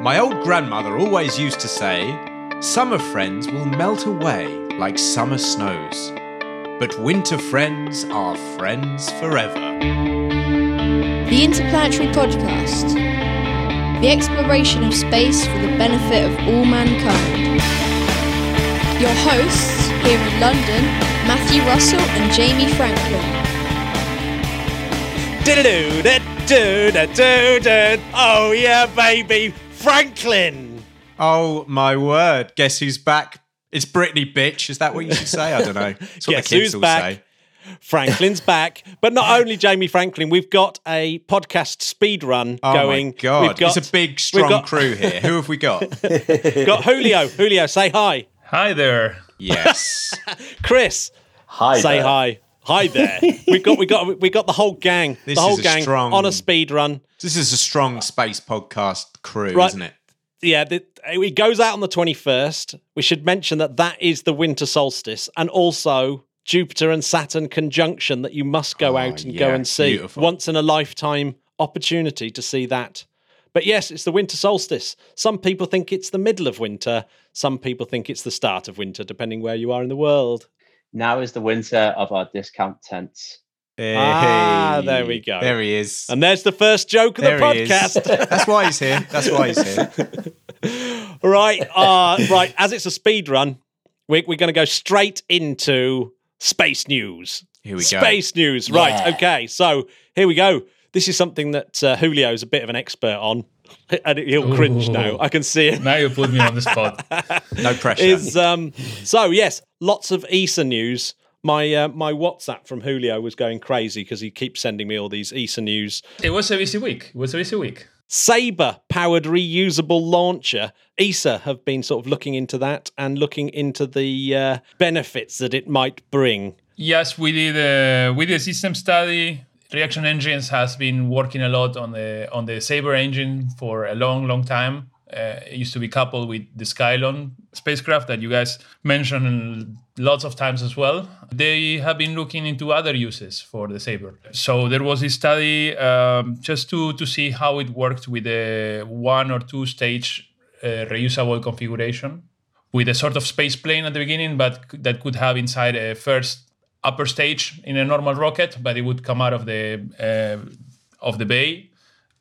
My old grandmother always used to say, Summer friends will melt away like summer snows, but winter friends are friends forever. The Interplanetary Podcast. The exploration of space for the benefit of all mankind. Your hosts here in London, Matthew Russell and Jamie Franklin. Oh yeah, baby, Franklin. Oh my word! Guess who's back? It's Britney, bitch. Is that what you should say? I don't know. It's what Guess the kids who's back? say. Franklin's back, but not only Jamie Franklin. We've got a podcast speed run Oh going. my god! We've got, it's a big, strong got- crew here. Who have we got? got Julio. Julio, say hi. Hi there. yes. Chris, Hi. say there. hi. Hi there. we got we got we got the whole gang. This the whole is a gang strong- on a speed run. This is a strong space podcast crew, Right. isn't it? yeah, the, it goes out on the 21st. We should mention that that is the winter solstice and also Jupiter and Saturn conjunction that you must go Oh, out and go yeah, and see. beautiful. Once in a lifetime opportunity to see that. But yes, it's the winter solstice. Some people think it's the middle of winter. Some people think it's the start of winter, depending where you are in the world. Now is the winter of our discount tents. Ah, there we go. There he is. And there's the first joke of the there he is. podcast. That's why he's here. That's why he's here. right, uh, right. As it's a speed run, we're, we're going to go straight into space news. Here we go. Space news. Right. Yeah. Okay. So here we go. This is something that uh, Julio is a bit of an expert on, and he'll cringe now. I can see it. Now you're put me on the spot. No pressure. Is um. So yes, lots of ESA news. My uh, my WhatsApp from Julio was going crazy because he keeps sending me all these ESA news. it was a busy week. It was a busy week. Sabre powered reusable launcher. ESA have been sort of looking into that and looking into the uh, benefits that it might bring. Yes, we did. Uh, we did a system study. Reaction Engines has been working a lot on the on the Saber engine for a long, long time. Uh, it used to be coupled with the Skylon spacecraft that you guys mentioned lots of times as well. They have been looking into other uses for the Saber. So there was this study um, just to to see how it worked with a one or two stage uh, reusable configuration with a sort of space plane at the beginning, but that could have inside a first upper stage in a normal rocket, but it would come out of the uh, of the bay,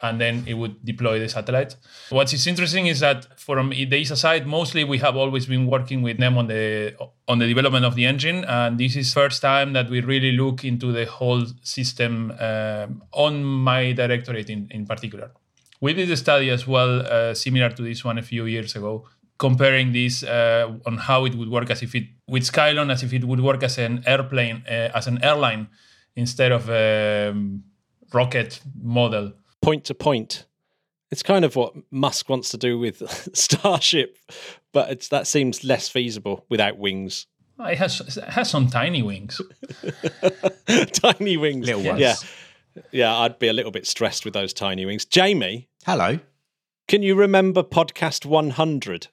and then it would deploy the satellite. What is interesting is that from the ESA side, mostly we have always been working with them on the on the development of the engine, and this is first time that we really look into the whole system um, on my directorate in, in particular. We did a study as well, uh, similar to this one a few years ago, comparing this uh, on how it would work as if it with Skylon, as if it would work as an airplane, uh, as an airline instead of a um, rocket model. Point to point. It's kind of what Musk wants to do with Starship, but it's, that seems less feasible without wings. It has it has some tiny wings. tiny wings. Little ones. Yeah. Yeah, I'd be a little bit stressed with those tiny wings. Jamie, Hello. can you remember podcast 100?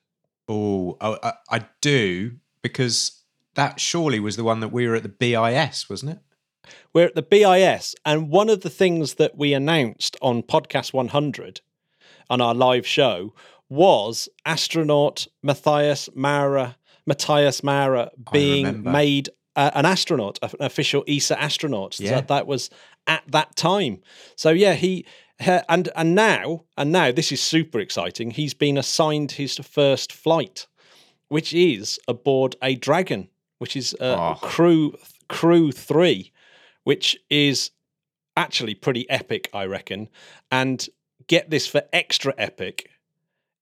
Oh, I, I do because that surely was the one that we were at the BIS, wasn't it? We're at the BIS, and one of the things that we announced on podcast 100 on our live show was astronaut Matthias Maurer, Matthias Maurer being made uh, an astronaut, an official ESA astronaut. So Yeah. that was at that time. So yeah, he and and now and now this is super exciting. He's been assigned his first flight, which is aboard a Dragon, which is uh, Oh. Crew Crew Three, which is actually pretty epic, I reckon. And get this for extra epic.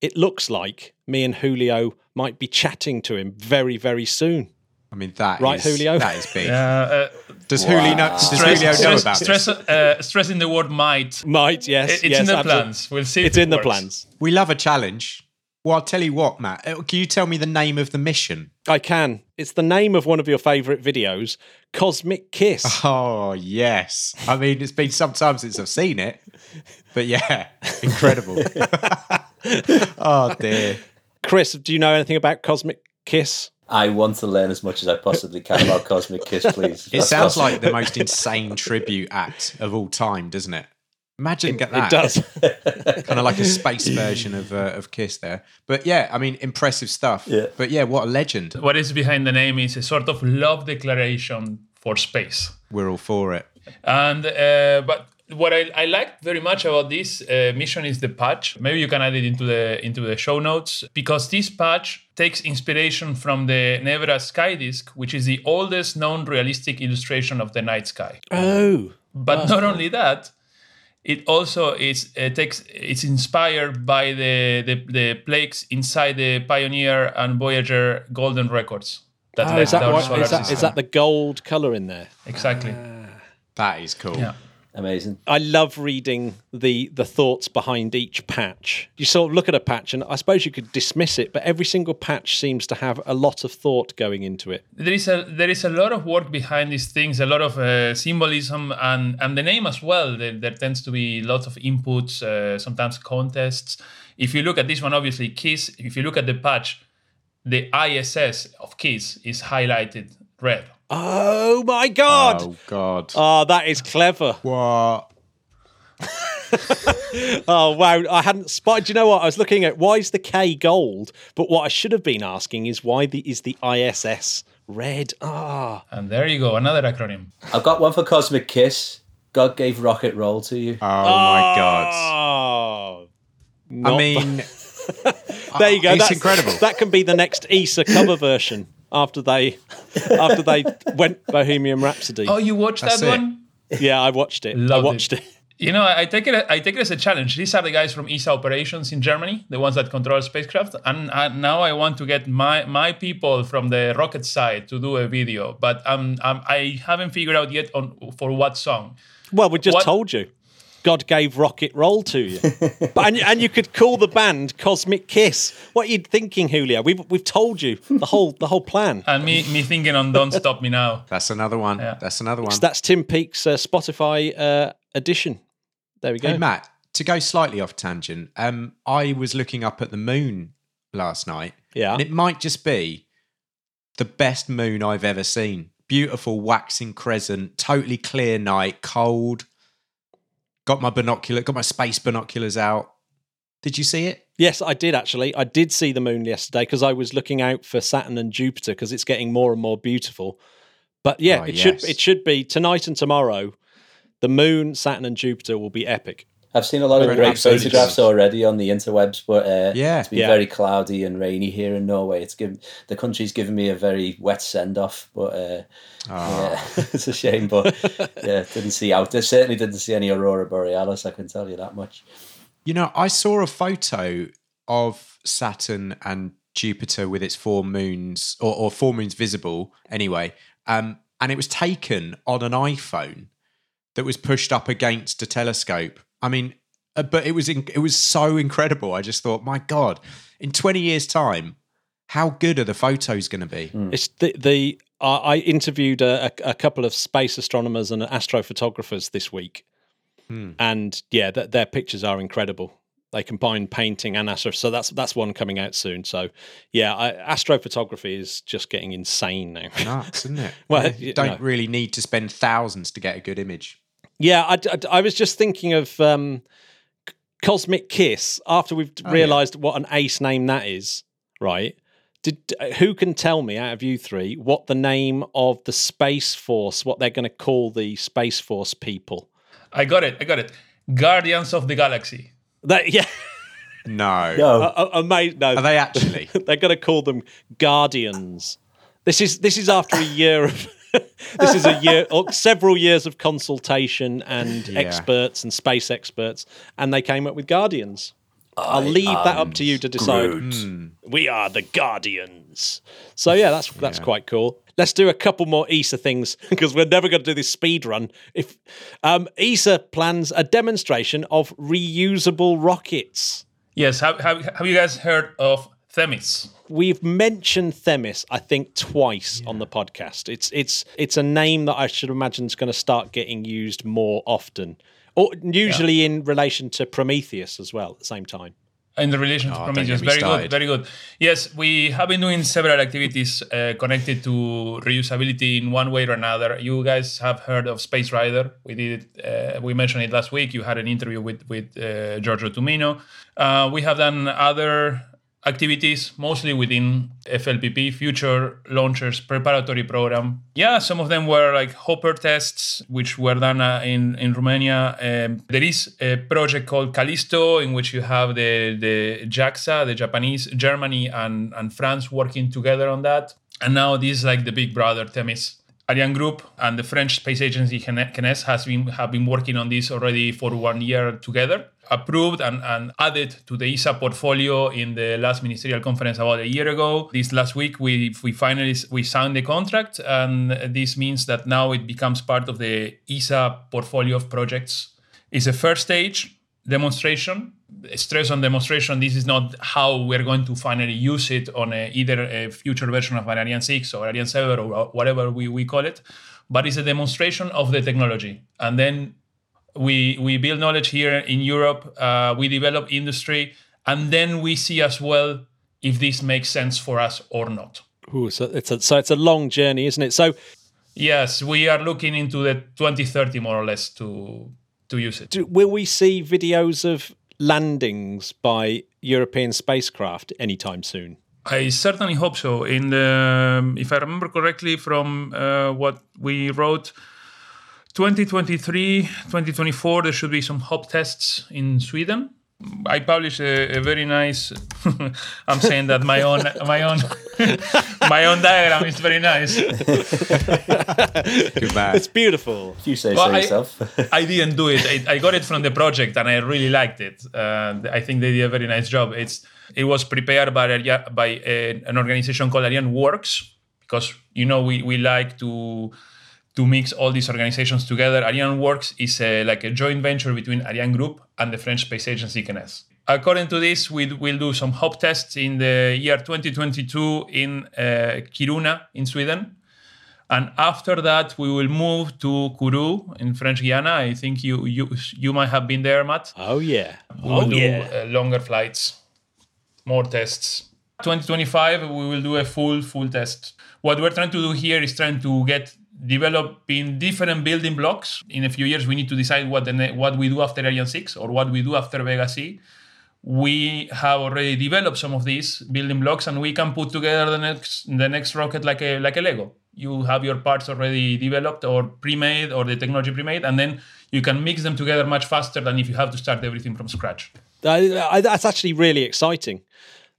It looks like me and Julio might be chatting to him very, very soon. I mean, that Right, is- Julio? That is big. Uh, uh, Does Julio know? Does stress, Julio know stress, about stress, this? uh, stressing the word might. Might, yes. It- it's yes, in the absolutely. plans. We'll see. if It's it in the works. plans. We love a challenge. Well, I'll tell you what, Matt. uh, Can you tell me the name of the mission? I can. It's the name of one of your favourite videos, Cosmic Kiss. Oh yes. I mean, it's been some time since I've seen it, but yeah, incredible. oh dear. Chris, do you know anything about Cosmic Kiss? I want to learn as much as I possibly can about Cosmic Kiss, please. It sounds like the most insane tribute act of all time, doesn't it? Imagine get It that. does. kind of like a space version of uh, of Kiss there. But yeah, I mean, impressive stuff. Yeah. But yeah, what a legend. What is behind the name is a sort of love declaration for space. We're all for it. And uh, but what I, I liked very much about this uh, mission is the patch. Maybe you can add it into the into the show notes because this patch takes inspiration from the Nebra Sky Disk, which is the oldest known realistic illustration of the night sky. oh. But not only that, it also is it takes it's inspired by the, the the plaques inside the Pioneer and Voyager golden records. That Oh, is that, our what, solar is, that, is that the gold color in there? exactly? That is cool. Yeah. Amazing. I love reading the the thoughts behind each patch. You sort of look at a patch, and I suppose you could dismiss it, but every single patch seems to have a lot of thought going into it. there is a there is a lot of work behind these things, a lot of uh, symbolism, and and the name as well. There, there tends to be lots of inputs, uh, sometimes contests. If you look at this one, obviously Kiss. If you look at the patch, the ISS of Kiss is highlighted red. Oh my god! Oh God. Oh, that is clever. What? Oh wow, I hadn't spotted. Do you know what? I was looking at why is the K gold, but what I should have been asking is why the is the ISS red? Ah, And there you go, another acronym. I've got one for Cosmic Kiss. God gave rocket roll to you. Oh my God. Oh, I mean, there you go. it's That's incredible. That can be the next ESA cover version after they after they went Bohemian Rhapsody. Oh, you watched That's that it. one? Yeah, I watched it. I Loved it. watched it. You know, I I take it. I take it as a challenge. These are the guys from ESA operations in Germany, the ones that control spacecraft. And uh, now I want to get my my people from the rocket side to do a video, but um, um I haven't figured out yet on for what song. Well, we just What- told you. God gave rock and roll to you, but and, and you could call the band Cosmic Kiss. What are you thinking, Julio? We've we've told you the whole the whole plan. And me me thinking on "Don't Stop Me Now." that's another one. Yeah. That's another one. So that's Tim Peake's uh, Spotify uh, edition. There we go. Hey Matt, to go slightly off tangent, um, I was looking up at the moon last night. Yeah. And it might just be the best moon I've ever seen. Beautiful waxing crescent, totally clear night, cold. Got my binocular, got my space binoculars out. Did you see it? Yes, I did actually. I did see the moon yesterday because I was looking out for Saturn and Jupiter because it's getting more and more beautiful. But yeah, Oh, it yes. should it should be tonight and tomorrow. The moon, Saturn, and Jupiter will be epic. I've seen a lot of great photographs does. already on the interwebs, but uh, Yeah. it's been Yeah. very cloudy and rainy here in Norway. It's given the country's given me a very wet send off, but uh, yeah, it's a shame. But yeah, didn't see out. There certainly didn't see any aurora borealis. I can tell you that much. You know, I saw a photo of Saturn and Jupiter with its four moons, or, or four moons visible anyway, um, and it was taken on an iPhone that was pushed up against a telescope. I mean, uh, but it was in, it was so incredible. I just thought, my God, in twenty years' time, how good are the photos going to be? It's the the I I interviewed a, a, couple of space astronomers and astrophotographers this week, and yeah, th- their pictures are incredible. They combine painting and astro, so that's that's one coming out soon. So yeah, I, astrophotography is just getting insane now. Nuts, isn't it? Well, you don't know. really need to spend thousands to get a good image. Yeah, I, I- I was just thinking of um, Cosmic Kiss after we've Oh, yeah. realised what an ace name that is, right? Did who can tell me out of you three what the name of the Space Force, what they're going to call the Space Force people? I got it. I got it. Guardians of the Galaxy. That yeah, No, No, uh, amazing. No, are they actually? they're going to call them Guardians. This is this is after a year of this is a year or several years of consultation and Yeah. experts and space experts, and they came up with Guardians. I'll leave that up to you to decide. Hmm. We are the Guardians. So yeah, that's that's quite cool. Let's do a couple more ESA things because we're never going to do this speed run. If um, ESA plans a demonstration of reusable rockets. Yes. Have, have, have you guys heard of Themis? We've mentioned Themis, I think, twice on the podcast. It's it's it's a name that I should imagine is going to start getting used more often, or usually in relation to Prometheus as well at the same time. in the relation to Oh, don't Prometheus. Very started. good, very good. Yes, we have been doing several activities uh, connected to reusability in one way or another. You guys have heard of Space Rider. We did it. Uh, we mentioned it last week. You had an interview with with uh, Giorgio Tumino. Uh, we have done other activities, mostly within FLPP, Future Launchers Preparatory Program. Yeah, some of them were like Hopper tests, which were done uh, in, in Romania. Um, there is a project called Callisto, in which you have the, the JAXA, the Japanese, Germany, and, and France working together on that. And now this is like the big brother, Themis. Ariane Group and the French space agency CNES has been have been working on this already for one year together. Approved and, and added to the ESA portfolio in the last ministerial conference about a year ago. This last week we we finally we signed the contract, and this means that now it becomes part of the ESA portfolio of projects. It's a first stage demonstration. Stress on demonstration. This is not how we're going to finally use it on a, either a future version of Ariane 6 or Ariane 7 or whatever we, we call it, but it's a demonstration of the technology. And then we we build knowledge here in Europe. Uh, we develop industry, and then we see as well if this makes sense for us or not. Ooh, so it's a, so it's a long journey, isn't it? So Yes, we are looking into the 2030 more or less to to use it. do, will we see videos of landings by European spacecraft anytime soon? I certainly hope so. In the, if I remember correctly, from uh, what we wrote, 2023, 2024, there should be some hop tests in Sweden. I published a, a very nice. I'm saying that my own my own my own diagram is very nice. Good man. It's beautiful. You say Well, so I- yourself. I didn't do it. I, I got it from the project, and I really liked it. Uh, I think they did a very nice job. It's it was prepared by Aria- by a, an organization called Ariane Works because you know we we like to to mix all these organizations together. Ariane Works is a, like a joint venture between Ariane Group and the French space agency CNES. According to this, we will do some hop tests in the year 2022 in uh, Kiruna in Sweden. And after that, we will move to Kourou in French Guiana. I think you you you might have been there, Matt. Oh yeah. We Oh do yeah. uh, longer flights, more tests. 2025, we will do a full full test. What we're trying to do here is trying to get developing different building blocks. In a few years, we need to decide what the ne- what we do after Ariane 6 or what we do after Vega C. We have already developed some of these building blocks, and we can put together the next the next rocket like a like a Lego. You have your parts already developed or pre-made, or the technology pre-made, and then you can mix them together much faster than if you have to start everything from scratch. I- that's actually really exciting.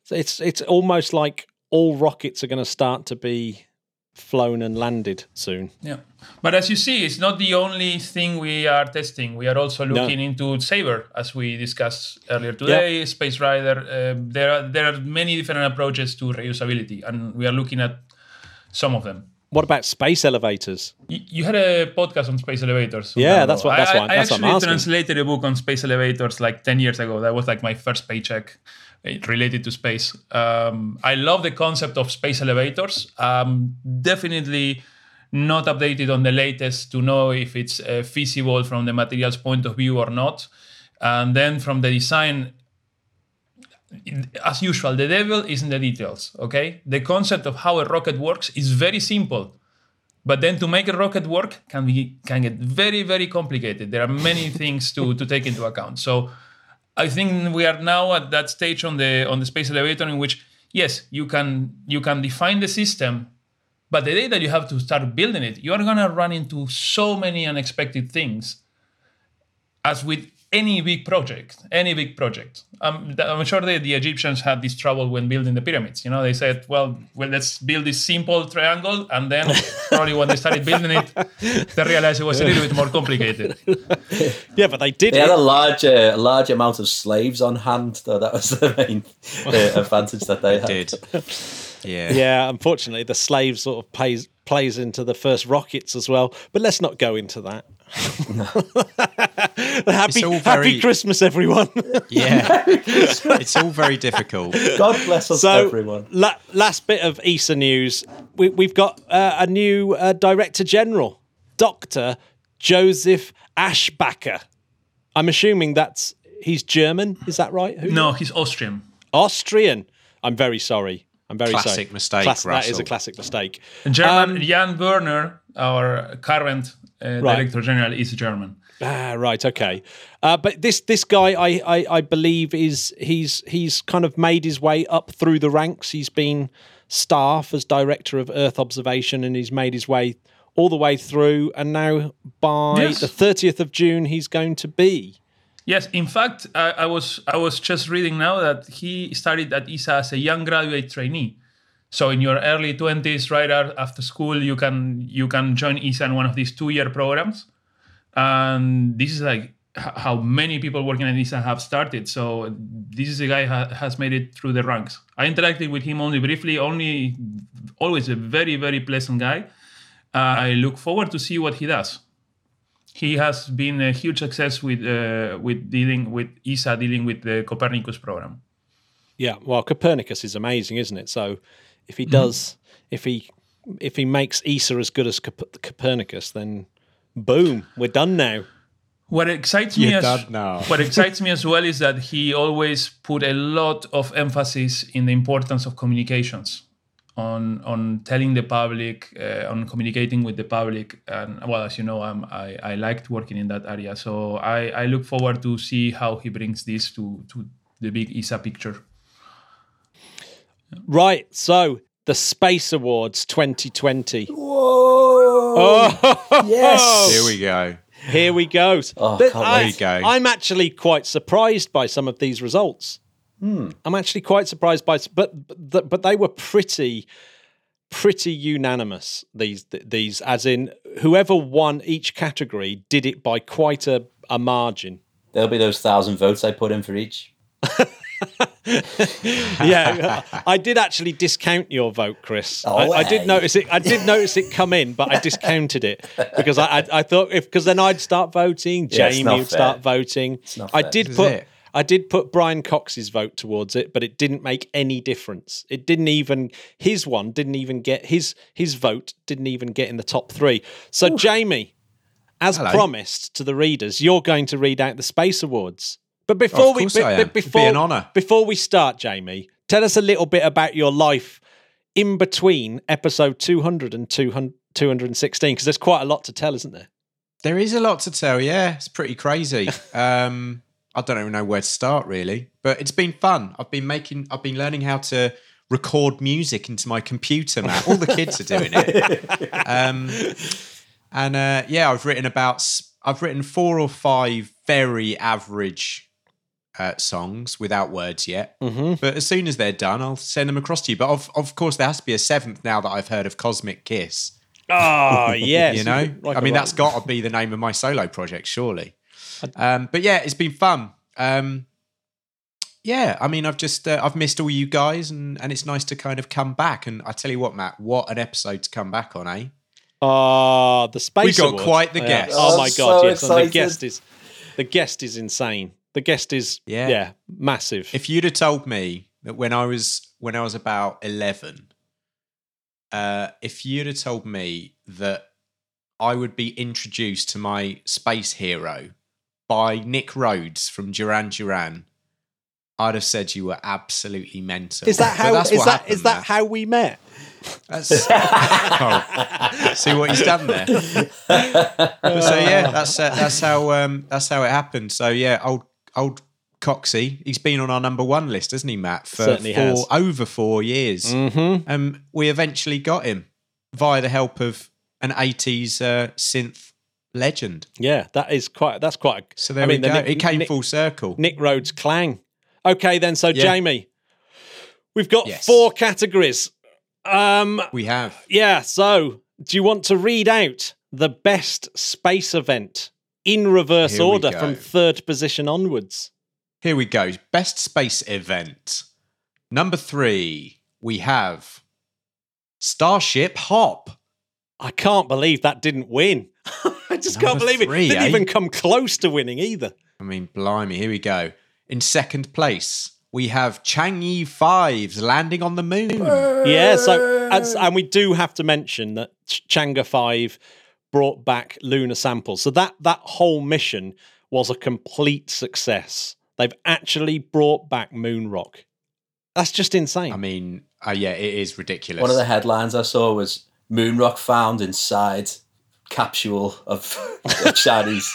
It's it's almost like all rockets are going to start to be flown and landed soon. Yeah. But as you see, it's not the only thing we are testing. We are also looking into Saber, as we discussed earlier today, Space Rider. Uh, there, are, there are many different approaches to reusability, and we are looking at some of them. What about space elevators? You, you had a podcast on space elevators. Yeah, that's what- that's I, why- I that's what I'm actually translated a book on space elevators like 10 years ago. That was like my first paycheck related to space. Um, I love the concept of space elevators. Um, definitely not updated on the latest to know if it's uh, feasible from the materials point of view or not. And then from the design, as usual, the devil is in the details. Okay, the concept of how a rocket works is very simple, but then to make a rocket work can be can get very very complicated. There are many things to to take into account. So I think we are now at that stage on the on the space elevator in which yes, you can you can define the system, but the day that you have to start building it, you are gonna run into so many unexpected things. As with any big project, any big project. Um, th- I'm sure the, the Egyptians had this trouble when building the pyramids. You know, they said, well, well, let's build this simple triangle, and then probably when they started building it, they realized it was a little bit more complicated. Yeah, but they did They had a it. large, uh, large amount of slaves on hand, though. That was the main uh, advantage that they had. Did. Yeah. Yeah, unfortunately, the slave sort of plays plays into the first rockets as well. But let's not go into that. happy, all happy very- Christmas, everyone. Yeah. it's all very difficult. God bless us, so, everyone. la- last bit of ESA news: we, we've got uh, a new uh, director general, Doctor Joseph Aschbacher. I'm assuming that's he's German. Is that right? Who- No, he's Austrian. Austrian. I'm very sorry. I'm very sorry. Classic mistake, that is a classic mistake. German. Um, Jan Wörner, our current uh, Right. director general, is German. Ah, right. Okay. Uh, but this this guy, I, I I believe, is he's he's kind of made his way up through the ranks. He's been staff as director of Earth observation, and he's made his way all the way through. And now by Yes. the thirtieth of June, he's going to be. Yes, in fact, I, I was I was just reading now that he started at ESA as a young graduate trainee. So in your early twenties, right after school, you can you can join ESA in one of these two-year programs, and this is like how many people working at ESA have started. So this is a guy ha- has made it through the ranks. I interacted with him only briefly, only always a very very pleasant guy. Uh, I look forward to see what he does he has been a huge success with uh, with dealing with ESA dealing with the Copernicus program. Yeah. Well, Copernicus is amazing, isn't it? So if Mm-hmm. he does, if he if he makes ESA as good as Cop- Copernicus, then boom, we're done now. What excites me You're as now. what excites me as well is that he always put a lot of emphasis in the importance of communications, on on telling the public, uh, on communicating with the public, and well, as you know, I'm, I I liked working in that area, so I I look forward to see how he brings this to to the big ESA picture. Right. So the Space Awards 2020. Whoa! Oh, Yes. Here we go. Here we go. Oh, But I, wait. There you go. I'm actually quite surprised by some of these results. Hmm. I'm actually quite surprised by, but but but they were pretty pretty unanimous. These these, as in whoever won each category did it by quite a, a margin. There'll be those thousand votes I put in for each. yeah, I did actually discount your vote, Chris. I, I did Away. notice it. I did notice it come in, but I discounted it because I, I, I thought if because then I'd start voting, Yeah, Jamie not would fair. start voting. I did This put. I did put Brian Cox's vote towards it, but it didn't make any difference. It didn't even his one didn't even get his his vote didn't even get in the top three. So Jamie, as Hello. promised to the readers, you're going to read out the Space Awards. But before Of we course be- I am. be- before an honour. before we start, Jamie, tell us a little bit about your life in between episode 200 and 200, 216 because there's quite a lot to tell, isn't there? There is a lot to tell. Yeah, it's pretty crazy. Um, I don't even know where to start really, but it's been fun. I've been making, I've been learning how to record music into my computer. Man, all the kids are doing it. Um, and uh, yeah, I've written about, I've written four or five very average uh, songs without words yet. Mm-hmm. But as soon as they're done, I'll send them across to you. But of, of course, there has to be a seventh now that I've heard of Cosmic Kiss. Oh, yes. you know, Like I a mean, rock- that's got to be the name of my solo project, surely. Um, but yeah, it's been fun. Um, yeah, I mean, I've just uh, I've missed all you guys, and and it's nice to kind of come back. And I tell you what, Matt, what an episode to come back on, eh? Ah, the space. We got Awards. quite the guest. Oh I'm my so god! yes, and the guest is the guest is insane. The guest is yeah, Yeah. massive. If you'd have told me that when I was when I was about eleven, uh, if you'd have told me that I would be introduced to my space hero by Nick Rhodes from Duran Duran, I'd have said you were absolutely mental. is that But how? that's that happened, is that Matt. how we met? That's, oh, see what he's done there. But so yeah, that's uh, that's how um, that's how it happened. So yeah, old old Coxie, he's been on our number one list, hasn't he, Matt? For Certainly four, has. over four years. Mm-hmm. Um, we eventually got him via the help of an '80s uh, synth legend. Yeah, that is quite. That's quite. A, So there I mean, go. Nick- it came Nick- full circle. Nick Rhodes clang. Okay, then. So Yeah. Jamie, we've got Yes. four categories. Um, we have. yeah. So, do you want to read out the best space event in reverse Here order from third position onwards? Here we go. Best space event. Number three, we have Starship Hop. I can't believe that didn't win. I just can't Number believe it. Didn't eh? even come close to winning either. I mean, blimey, here we go. In second place, we have Chang'e Fives landing on the moon. Yeah, so and we do have to mention that Ch- Chang'e Five brought back lunar samples, so that that whole mission was a complete success. They've actually brought back Moon Rock. That's just insane. I mean, uh, yeah, it is ridiculous. One of the headlines I saw was moon rock found inside capsule of, of Chinese.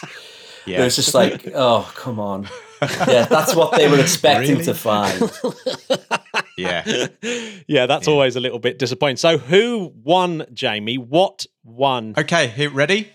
yeah. It was just like, oh, come on. Yeah, that's what they were expecting Really? to find. yeah. yeah, that's always a little bit disappointing. So, who won, Jamie? What won? Okay, here, ready?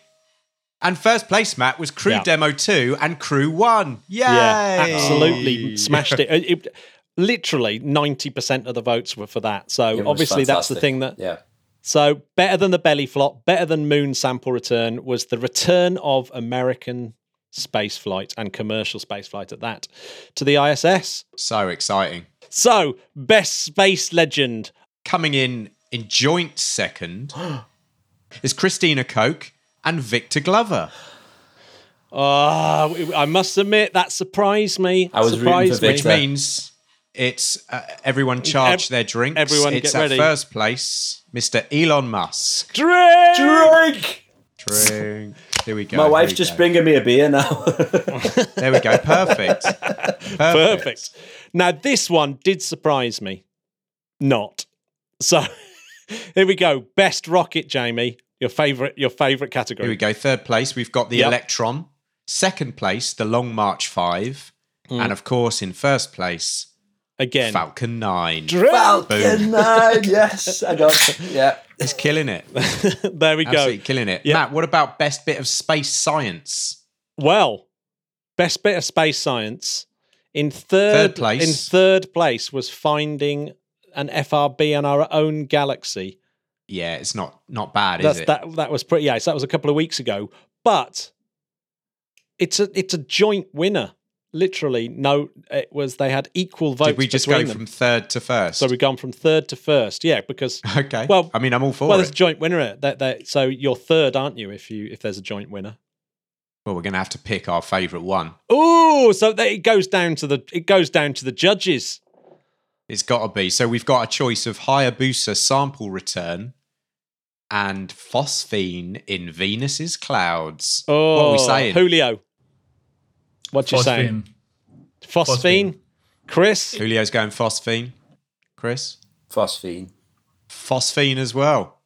And first place, Matt, was Crew Yeah. Demo 2 and Crew 1. Yay! Yeah, absolutely smashed it. It- it- Literally ninety percent of the votes were for that. So It was obviously that's the thing that. Yeah. So better than the belly flop, better than moon sample return was the return of American space flight and commercial space flight at that to the ISS. So exciting. So best space legend. Coming in in joint second is Christina Koch and Victor Glover. Oh, I must admit that surprised me. I was surprised for me. Which means it's uh, everyone charge Ev- their drinks. everyone it's get at ready. first place, Mr. Elon Musk. Drink! Drink! Drink. Here we go. My wife's just go. bringing me a beer now. There we go. Perfect. Perfect. Perfect. Now this one did surprise me. Not. So here we go. Best rocket, Jamie. Your favorite your favorite category. Here we go. Third place, we've got the Yep. Electron. Second place, the Long March 5. Hmm. And of course, in first place, Again. Falcon 9. Drink! Falcon 9, yes. I got Yeah. He's killing it. there we go. Absolutely killing it. Yeah. Matt, what about best bit of space science? Well, best bit of space science in third, Third place. In third place was finding an FRB in our own galaxy. Yeah, it's not not bad, That's is it? that. That was pretty. Yeah, so that was a couple of weeks ago. But it's a it's a joint winner. Literally, no. It was they had equal votes. Did we just go them. from third to first? So we've gone from third to first. Yeah, because okay. Well- I mean, I'm all for it. well, there's a joint winner. That, that, so you're third, aren't you? If you if there's a joint winner. Well, we're going to have to pick our favourite one. Oh, so it goes down to the it goes down to the judges. It's got to be. So we've got a choice of Hayabusa sample return and phosphine in Venus's clouds. Oh, what are we oh, saying? Julio. What you saying? Phosphine. Phosphine. Chris. Julio's going phosphine. Chris? Phosphine. Phosphine as well.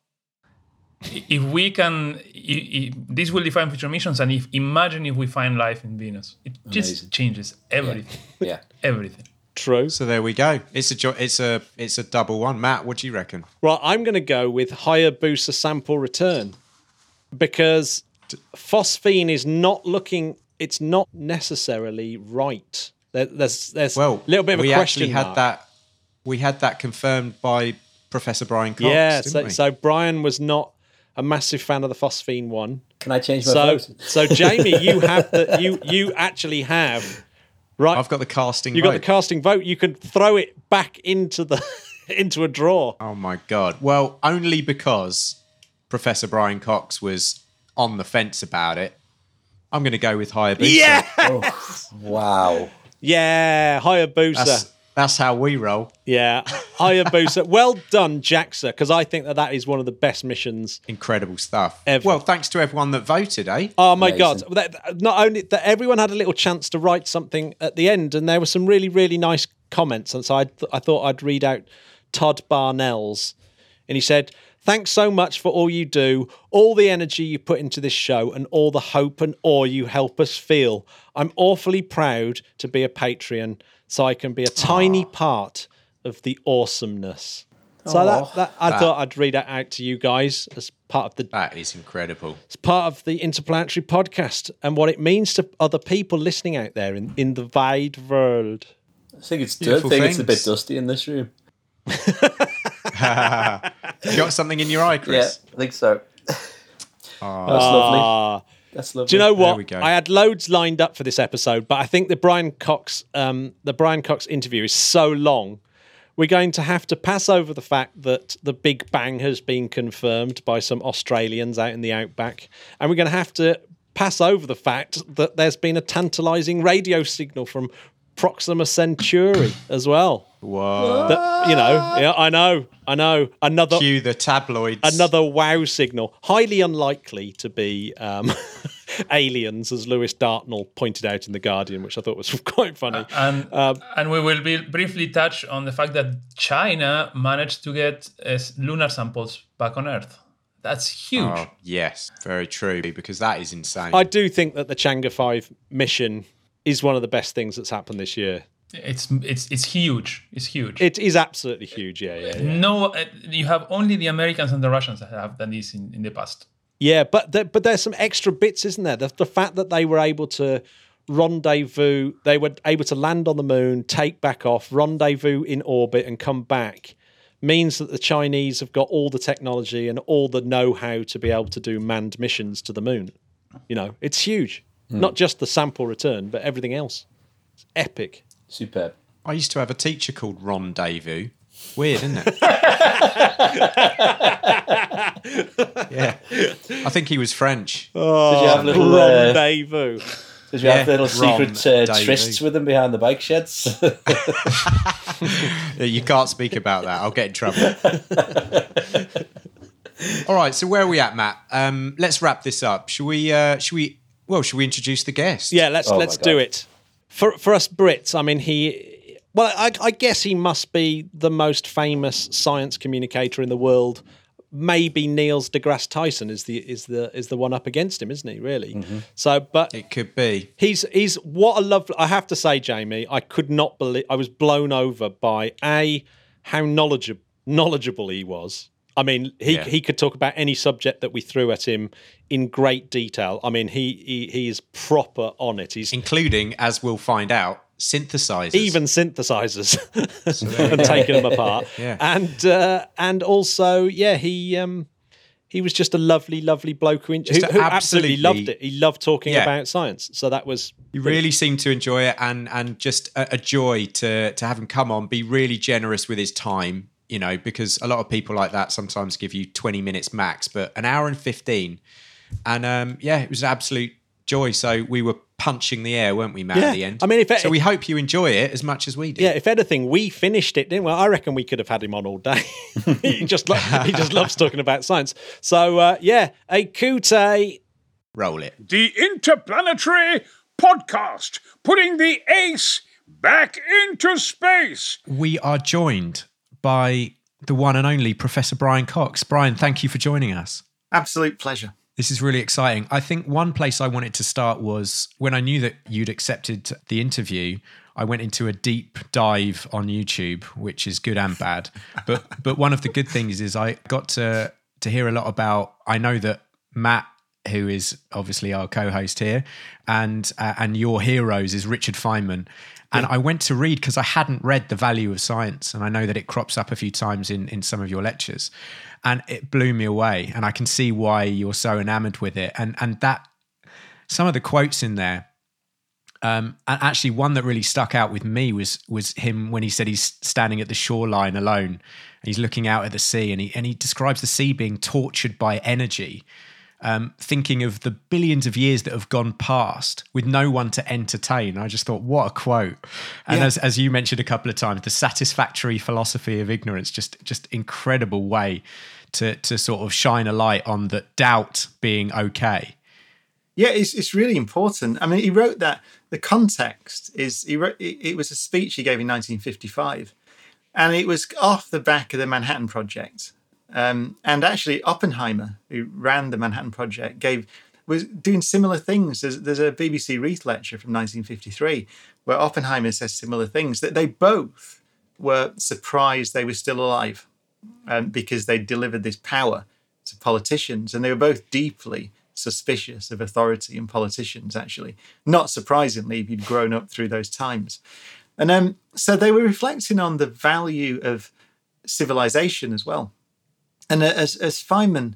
If we can, i i this will define future missions. And if imagine if we find life in Venus, it just changes everything. Yeah. Everything. True. So there we go. It's a jo- it's a it's a double one. Matt, what do you reckon? Right, I'm going to go with Hayabusa sample return because phosphine is not looking. It's not necessarily right. There, there's there's Well, a little bit of a question actually had mark. that. We had that confirmed by Professor Brian Cox. yeah, didn't so, we? so Brian was not a massive fan of the phosphine one. Can I change my So vote? so Jamie, you have the you you actually have right. I've got the casting. you got the casting vote. You could throw it back into the into a draw. Oh my god! Well, only because Professor Brian Cox was on the fence about it. I'm going to go with Hayabusa. Yeah, Oh, wow. yeah, Hayabusa. that's, that's how we roll. Yeah, Hayabusa. well done, JAXA, because I think that that is one of the best missions. Incredible stuff. Ever. Well, thanks to everyone that voted, eh? Oh my Amazing. god! That, not only that, everyone had a little chance to write something at the end, and there were some really, really nice comments. And so I, th- I thought I'd read out Todd Barnell's, and he said. Thanks so much for all you do, all the energy you put into this show, and all the hope and awe you help us feel. I'm awfully proud to be a Patreon, so I can be a tiny part of the awesomeness. So that, that I That- thought I'd read that out to you guys as part of the That is incredible. it's part of the Interplanetary podcast and what it means to other people listening out there in, in the wide world. I think it's good. I Beautiful think it's a bit dusty in this room. You got something in your eye, Chris? Yeah, I think so. That's Ah. lovely. That's lovely. Do you know There what? we go. I had loads lined up for this episode, but I think the Brian Cox, um, the Brian Cox interview is so long. We're going to have to pass over the fact that the Big Bang has been confirmed by some Australians out in the outback, and we're going to have to pass over the fact that there's been a tantalising radio signal from Proxima Centauri as well. Whoa. That, you know, yeah, I know, I know. Another Cue the tabloids. another wow signal. Highly unlikely to be um, aliens, as Lewis Dartnell pointed out in the Guardian, which I thought was quite funny. And Um, and we will be briefly touch on the fact that China managed to get uh, lunar samples back on Earth. That's huge. Oh, yes, very true. Because that is insane. I do think that the Chang'e Five mission is one of the best things that's happened this year. It's it's it's huge. It's huge. It is absolutely huge. Yeah, yeah, yeah. no, uh, you have only the Americans and the Russians that have done this in, in the past. Yeah, but there, but there's some extra bits, isn't there? The, the fact that they were able to rendezvous, they were able to land on the moon, take back off, rendezvous in orbit, and come back, means that the Chinese have got all the technology and all the know-how to be able to do manned missions to the moon. You know, it's huge. Not just the sample return, but everything else. It's epic. Superb. I used to have a teacher called Rendezvous. Weird, isn't it? yeah. I think he was French. Did you have little, uh, Rendezvous. did you have Yeah, little secret uh, Ron trysts with him behind the bike sheds? You can't speak about that. I'll get in trouble. All right. So where are we at, Matt? Um, let's wrap this up. Should we? Uh, should we? Well, should we introduce the guest? Yeah, let's Oh my let's do it. For for us Brits, I mean, he. Well, I, I guess he must be the most famous science communicator in the world. Maybe Neil deGrasse Tyson is the is the is the one up against him, isn't he? Really. Mm-hmm. So, but It could be. he's he's what a lovely. I have to say, Jamie, I could not believe. I was blown over by a how knowledgeable knowledgeable he was. I mean, he Yeah. he could talk about any subject that we threw at him in great detail. I mean, he he, he is proper on it. He's including, as we'll find out, synthesizers. even synthesizers and taking them apart. Yeah. And uh, and also, yeah, he um he was just a lovely, lovely bloke who, who, who absolutely, absolutely- loved it. He loved talking Yeah. about science. So that was You really seemed to enjoy it, and and just a, a joy to to have him come on. Be really generous with his time, you know, because a lot of people like that sometimes give you twenty minutes max, but an hour and fifteen, and um, yeah, it was an absolute joy. So we were punching the air, weren't we, Matt? Yeah. At the end. I mean, if it- so, we hope you enjoy it as much as we did. Yeah, if anything, we finished it, didn't we? I reckon we could have had him on all day. he just lo- he just loves talking about science. So uh, yeah, a Kute. Roll it. The Interplanetary Podcast, putting the ace back into space. We are joined by the one and only Professor Brian Cox. Brian, thank you for joining us. Absolute pleasure. This is really exciting. I think one place I wanted to start was when I knew that you'd accepted the interview. I went into a deep dive on YouTube, which is good and bad. But but one of the good things is I got to to hear a lot about. I know that Matt, who is obviously our co-host here, and uh, and your heroes is Richard Feynman. And I went to read because I hadn't read The Value of Science, and I know that it crops up a few times in in some of your lectures, and it blew me away. And I can see why you're so enamored with it. And and that some of the quotes in there um, and actually, one that really stuck out with me was was him when he said he's standing at the shoreline alone. And he's looking out at the sea, and he and he describes the sea being tortured by energy, um, thinking of the billions of years that have gone past with no one to entertain. I just thought, what a quote! And Yeah. as as you mentioned a couple of times, the satisfactory philosophy of ignorance, just just incredible way to to sort of shine a light on that doubt being okay. Yeah, it's, it's really important. I mean, he wrote that the context is he wrote it, it was a speech he gave in 1955, and it was off the back of the Manhattan Project. Um, and actually, Oppenheimer, who ran the Manhattan Project, gave was doing similar things. There's, there's a BBC Reith lecture from 1953 where Oppenheimer says similar things that they both were surprised they were still alive um, because they delivered this power to politicians, and they were both deeply suspicious of authority and politicians. Actually, not surprisingly, if you'd grown up through those times, and um, so they were reflecting on the value of civilization as well. And as as Feynman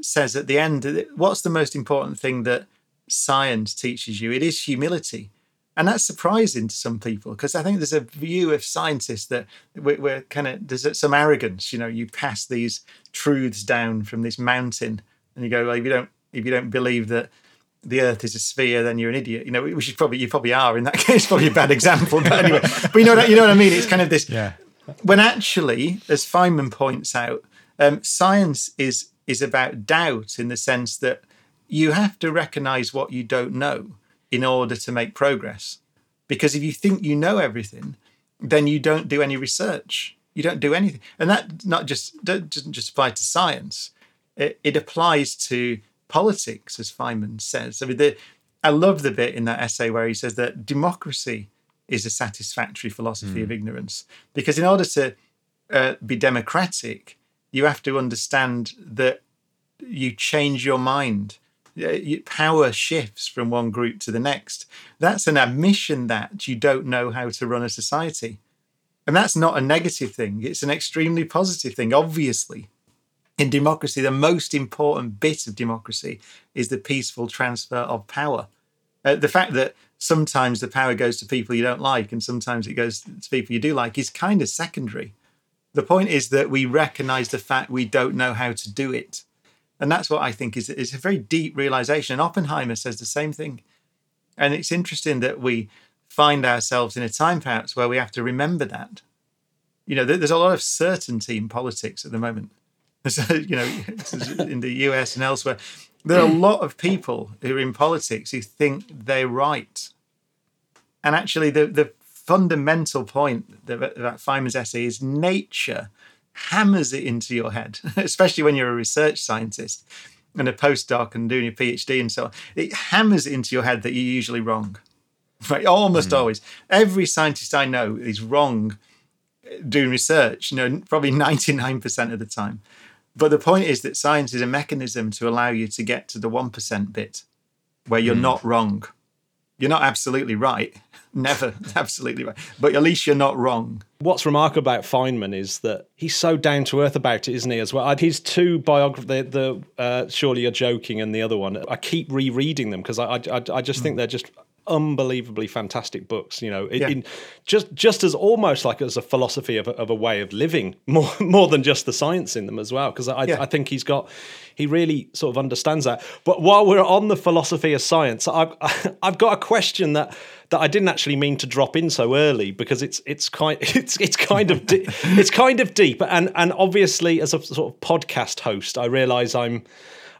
says at the end, what's the most important thing that science teaches you? It is humility. And that's surprising to some people because I think there's a view of scientists that we're, we're kind of there's some arrogance. You know, you pass these truths down from this mountain, and you go, well, if you don't if you don't believe that the Earth is a sphere, then you're an idiot. You know, which is probably you probably are in that case. Probably a bad example, but anyway. But you know what I- you know what I mean. It's kind of this Yeah. when actually, as Feynman points out, um, science is is about doubt in the sense that you have to recognize what you don't know in order to make progress. Because if you think you know everything, then you don't do any research. You don't do anything, and that not just doesn't just apply to science. It, it applies to politics, as Feynman says. I mean, the, I love the bit in that essay where he says that democracy is a satisfactory philosophy mm. of ignorance, because in order to uh, be democratic, you have to understand that you change your mind. Power shifts from one group to the next. That's an admission that you don't know how to run a society. And that's not a negative thing, it's an extremely positive thing, obviously. In democracy, the most important bit of democracy is the peaceful transfer of power. Uh, the fact that sometimes the power goes to people you don't like and sometimes it goes to people you do like is kind of secondary. The point is that we recognize the fact we don't know how to do it. And that's what I think is, is a very deep realization. And Oppenheimer says the same thing. And it's interesting that we find ourselves in a time perhaps where we have to remember that. You know, there's a lot of certainty in politics at the moment. So, you know, in the US and elsewhere, there are a lot of people who are in politics who think they're right. And actually, the, the fundamental point that, that Feynman's essay is nature hammers it into your head, especially when you're a research scientist and a postdoc and doing your PhD and so on. It hammers it into your head that you're usually wrong. Right? Almost mm. always. Every scientist I know is wrong doing research, you know, probably 99% of the time. But the point is that science is a mechanism to allow you to get to the 1% bit where you're mm. not wrong. You're not absolutely right. Never absolutely right. But at least you're not wrong. What's remarkable about Feynman is that he's so down to earth about it, isn't he? As well, his two biographies, the, the uh, "Surely You're Joking" and the other one, I keep rereading them because I, I, I just mm. think they're just unbelievably fantastic books. You know, yeah. in, just just as almost like as a philosophy of a, of a way of living, more more than just the science in them as well. Because I, yeah. I think he's got he really sort of understands that. But while we're on the philosophy of science, I've I've got a question that that I didn't actually mean to drop in so early because it's it's kind it's it's kind of de- it's kind of deep and and obviously as a sort of podcast host, I realise I'm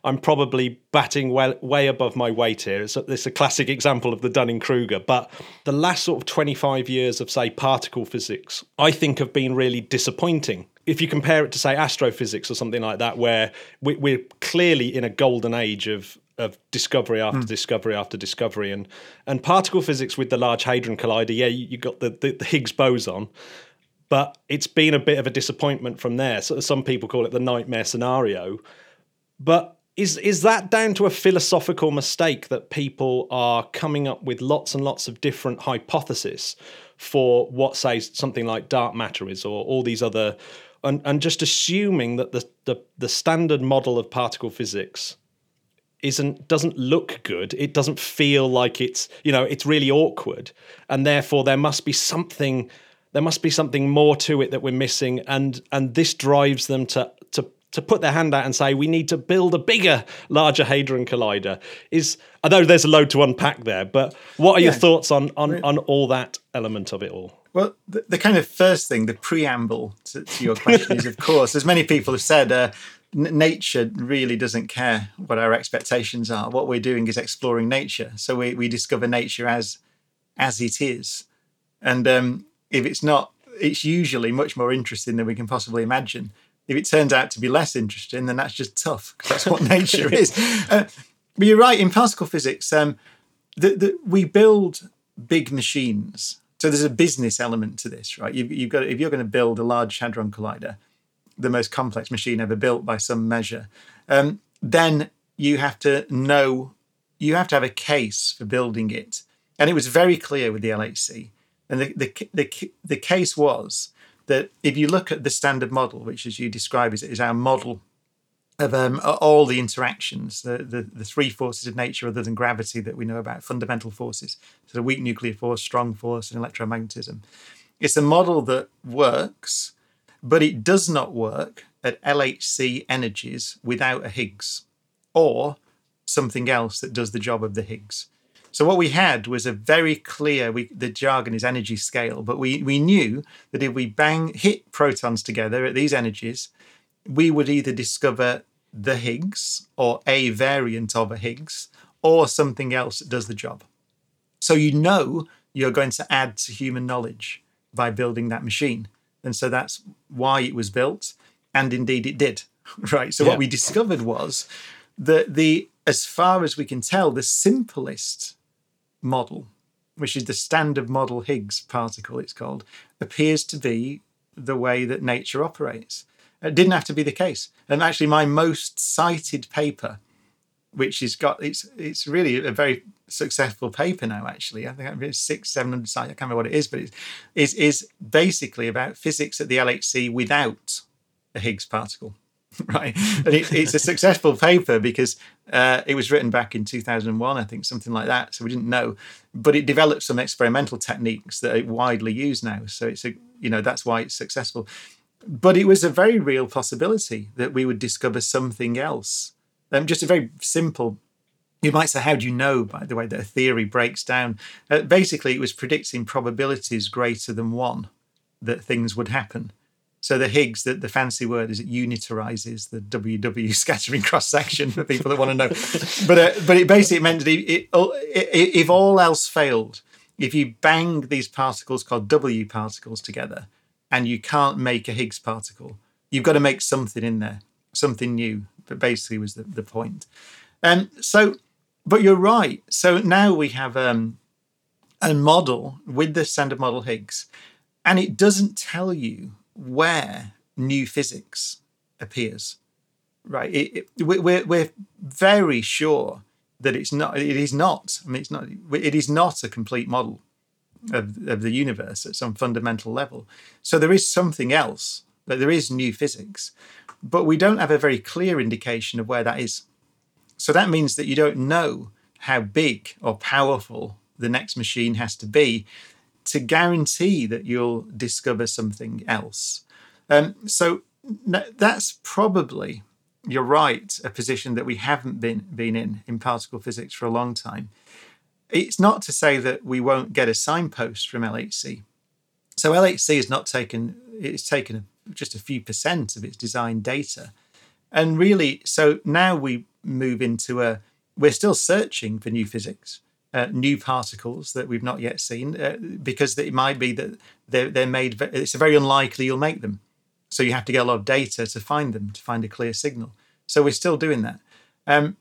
I'm probably batting well, way above my weight here. It's a, it's a classic example of the Dunning Kruger. But the last sort of 25 years of, say, particle physics, I think have been really disappointing. If you compare it to, say, astrophysics or something like that, where we, we're clearly in a golden age of of discovery after mm. discovery after discovery. And and particle physics with the large hadron collider yeah you, you got the, the, the higgs boson but it's been a bit of a disappointment from there. So some people call it the nightmare scenario. But is is that down to a philosophical mistake that people are coming up with lots and lots of different hypotheses for what say something like dark matter is or all these other and, and just assuming that the, the the standard model of particle physics isn't doesn't look good it doesn't feel like it's you know it's really awkward and therefore there must be something there must be something more to it that we're missing and and this drives them to to to put their hand out and say we need to build a bigger, larger hadron collider is. I know there's a load to unpack there, but what are yeah. your thoughts on on, on all that element of it all? Well, the, the kind of first thing, the preamble to, to your question is, of course, as many people have said, uh, n- nature really doesn't care what our expectations are. What we're doing is exploring nature, so we we discover nature as as it is, and um, if it's not, it's usually much more interesting than we can possibly imagine if it turns out to be less interesting, then that's just tough because that's what nature is. Uh, but you're right in particle physics. Um, the, the, we build big machines, so there's a business element to this, right? You've, you've got if you're going to build a large hadron collider, the most complex machine ever built by some measure, um, then you have to know, you have to have a case for building it, and it was very clear with the LHC, and the the the, the case was that if you look at the standard model, which as you describe is, is our model of um, all the interactions, the, the, the, three forces of nature other than gravity that we know about, fundamental forces, so the weak nuclear force, strong force, and electromagnetism. It's a model that works, but it does not work at LHC energies without a Higgs or something else that does the job of the Higgs. So what we had was a very clear. We, the jargon is energy scale, but we we knew that if we bang hit protons together at these energies, we would either discover the Higgs or a variant of a Higgs or something else that does the job. So you know you're going to add to human knowledge by building that machine. And so that's why it was built. And indeed it did. Right. So Yeah. what we discovered was that the, as far as we can tell, the simplest model, which is the standard model Higgs particle, it's called, appears to be the way that nature operates. It didn't have to be the case. And actually, my most cited paper, which has got it's it's really a very successful paper now. Actually, I think it's six seven hundred cites. I can't remember what it is, but it's is is basically about physics at the LHC without a Higgs particle. Right, and it, it's a successful paper because uh, it was written back in 2001, I think, something like that. So we didn't know, but it developed some experimental techniques that are widely used now. So it's a, you know, that's why it's successful. But it was a very real possibility that we would discover something else. Um, just a very simple. You might say, how do you know? By the way, that a theory breaks down. Uh, basically, it was predicting probabilities greater than one that things would happen. So the Higgs, that the fancy word is it unitarizes the WW scattering cross section for people that want to know. But uh, but it basically meant that it, it, it, if all else failed, if you bang these particles called W particles together, and you can't make a Higgs particle, you've got to make something in there, something new. But basically, was the, the point. Um, so, but you're right. So now we have um, a model with the standard model Higgs, and it doesn't tell you where new physics appears right it, it, we- we're, we're very sure that it's not it is not i mean it's not it is not a complete model of, of the universe at some fundamental level so there is something else but there is new physics but we don't have a very clear indication of where that is so that means that you don't know how big or powerful the next machine has to be to guarantee that you'll discover something else. Um, so that's probably, you're right, a position that we haven't been been in in particle physics for a long time. It's not to say that we won't get a signpost from LHC. So LHC has not taken it's taken just a few percent of its design data, and really, so now we move into a we're still searching for new physics uh, new particles that we've not yet seen uh, because it might be that they're, they're made it's very unlikely you'll make them. So you have to get a lot of data to find them to find a clear signal. So we're still doing that. Um,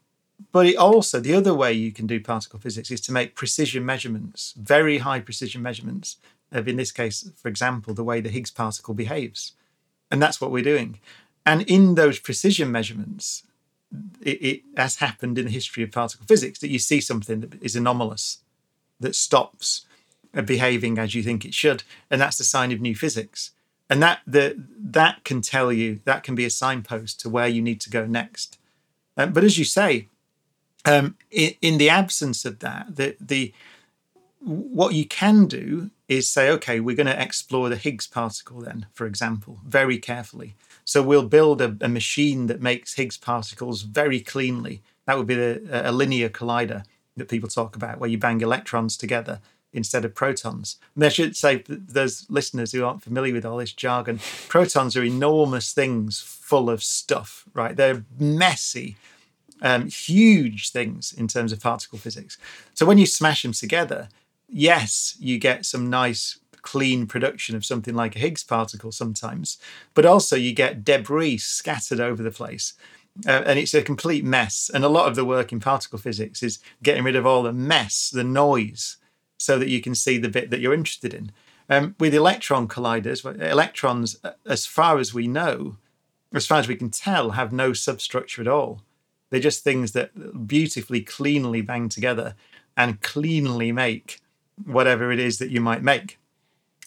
but it also the other way you can do particle physics is to make precision measurements very high precision measurements of in this case for example the way the higgs particle behaves and that's what we're doing and in those precision measurements it, it has happened in the history of particle physics that you see something that is anomalous, that stops uh, behaving as you think it should, and that's the sign of new physics. And that the that can tell you that can be a signpost to where you need to go next. Um, but as you say, um, in, in the absence of that, the the what you can do is say, okay, we're going to explore the Higgs particle then, for example, very carefully. So we'll build a, a machine that makes Higgs particles very cleanly. That would be the, a linear collider that people talk about, where you bang electrons together instead of protons. And I should say, those listeners who aren't familiar with all this jargon, protons are enormous things full of stuff, right? They're messy, um, huge things in terms of particle physics. So when you smash them together, yes, you get some nice clean production of something like a Higgs particle sometimes, but also you get debris scattered over the place. Uh, and it's a complete mess. And a lot of the work in particle physics is getting rid of all the mess, the noise, so that you can see the bit that you're interested in. Um, with electron colliders, electrons, uh, as far as we know, as far as we can tell, have no substructure at all. They're just things that beautifully, cleanly bang together and cleanly make whatever it is that you might make.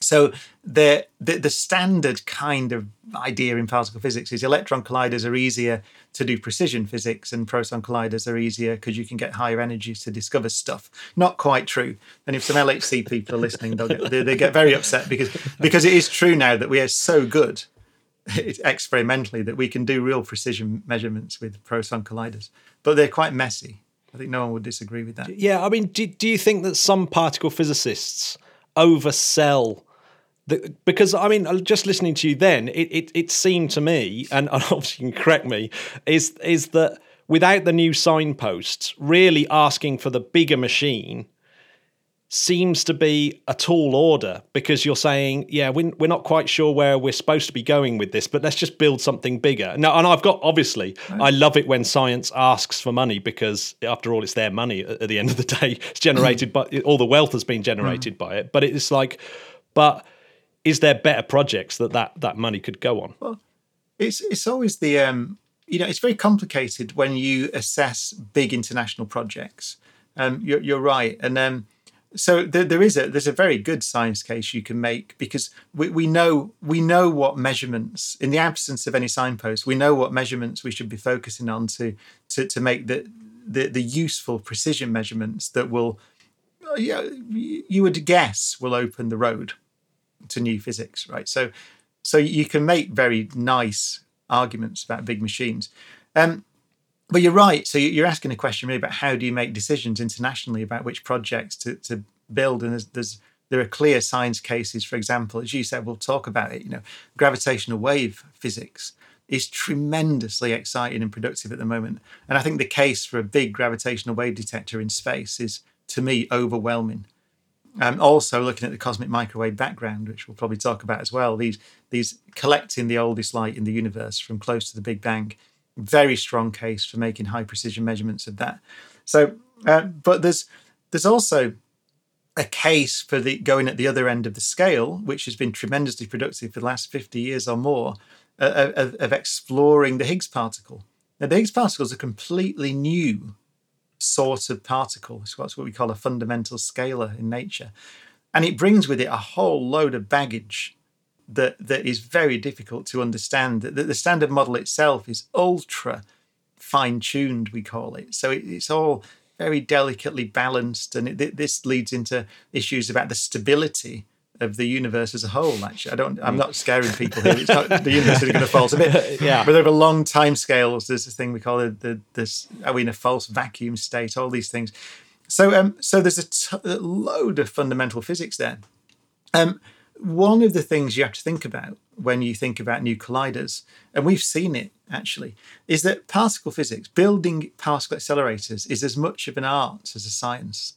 So the, the the standard kind of idea in particle physics is electron colliders are easier to do precision physics, and proton colliders are easier because you can get higher energies to discover stuff. Not quite true. And if some LHC people are listening, they'll get, they, they get very upset because because it is true now that we are so good experimentally that we can do real precision measurements with proton colliders, but they're quite messy. I think no one would disagree with that. Yeah, I mean, do, do you think that some particle physicists oversell The, because I mean, just listening to you then, it, it, it seemed to me, and obviously you can correct me, is is that without the new signposts, really asking for the bigger machine seems to be a tall order because you're saying, yeah, we're, we're not quite sure where we're supposed to be going with this, but let's just build something bigger. Now, and I've got obviously, right. I love it when science asks for money because after all, it's their money at, at the end of the day. It's generated by all the wealth has been generated mm. by it. But it's like, but is there better projects that that, that money could go on? Well, it's it's always the um, you know it's very complicated when you assess big international projects. Um, you're, you're right, and um, so there, there is a there's a very good science case you can make because we, we know we know what measurements in the absence of any signposts we know what measurements we should be focusing on to to, to make the, the the useful precision measurements that will yeah you would guess will open the road to new physics right? So so you can make very nice arguments about big machines. Um, but you're right. So you're asking a question really about how do you make decisions internationally about which projects to, to build, and there's, there's there are clear science cases. For example, as you said, we'll talk about it. You know, gravitational wave physics is tremendously exciting and productive at the moment, and I think the case for a big gravitational wave detector in space is, to me, overwhelming. Um, also, looking at the cosmic microwave background, which we'll probably talk about as well, these these collecting the oldest light in the universe from close to the Big Bang very strong case for making high precision measurements of that. So, uh, but there's there's also a case for the going at the other end of the scale, which has been tremendously productive for the last 50 years or more, uh, of, of, exploring the Higgs particle. Now, the Higgs particle is a completely new sort of particle. It's what we call a fundamental scalar in nature. And it brings with it a whole load of baggage that that is very difficult to understand. That the standard model itself is ultra fine tuned, we call it. So it, it's all very delicately balanced, and it, this leads into issues about the stability of the universe as a whole. Actually, I don't. I'm not scaring people here. It's not the universe is going to fall to bit. yeah. But over long time scales, there's this thing we call it the this. Are we in a false vacuum state? All these things. So um, so there's a, t- a load of fundamental physics there. Um, one of the things you have to think about when you think about new colliders, and we've seen it actually, is that particle physics, building particle accelerators, is as much of an art as a science.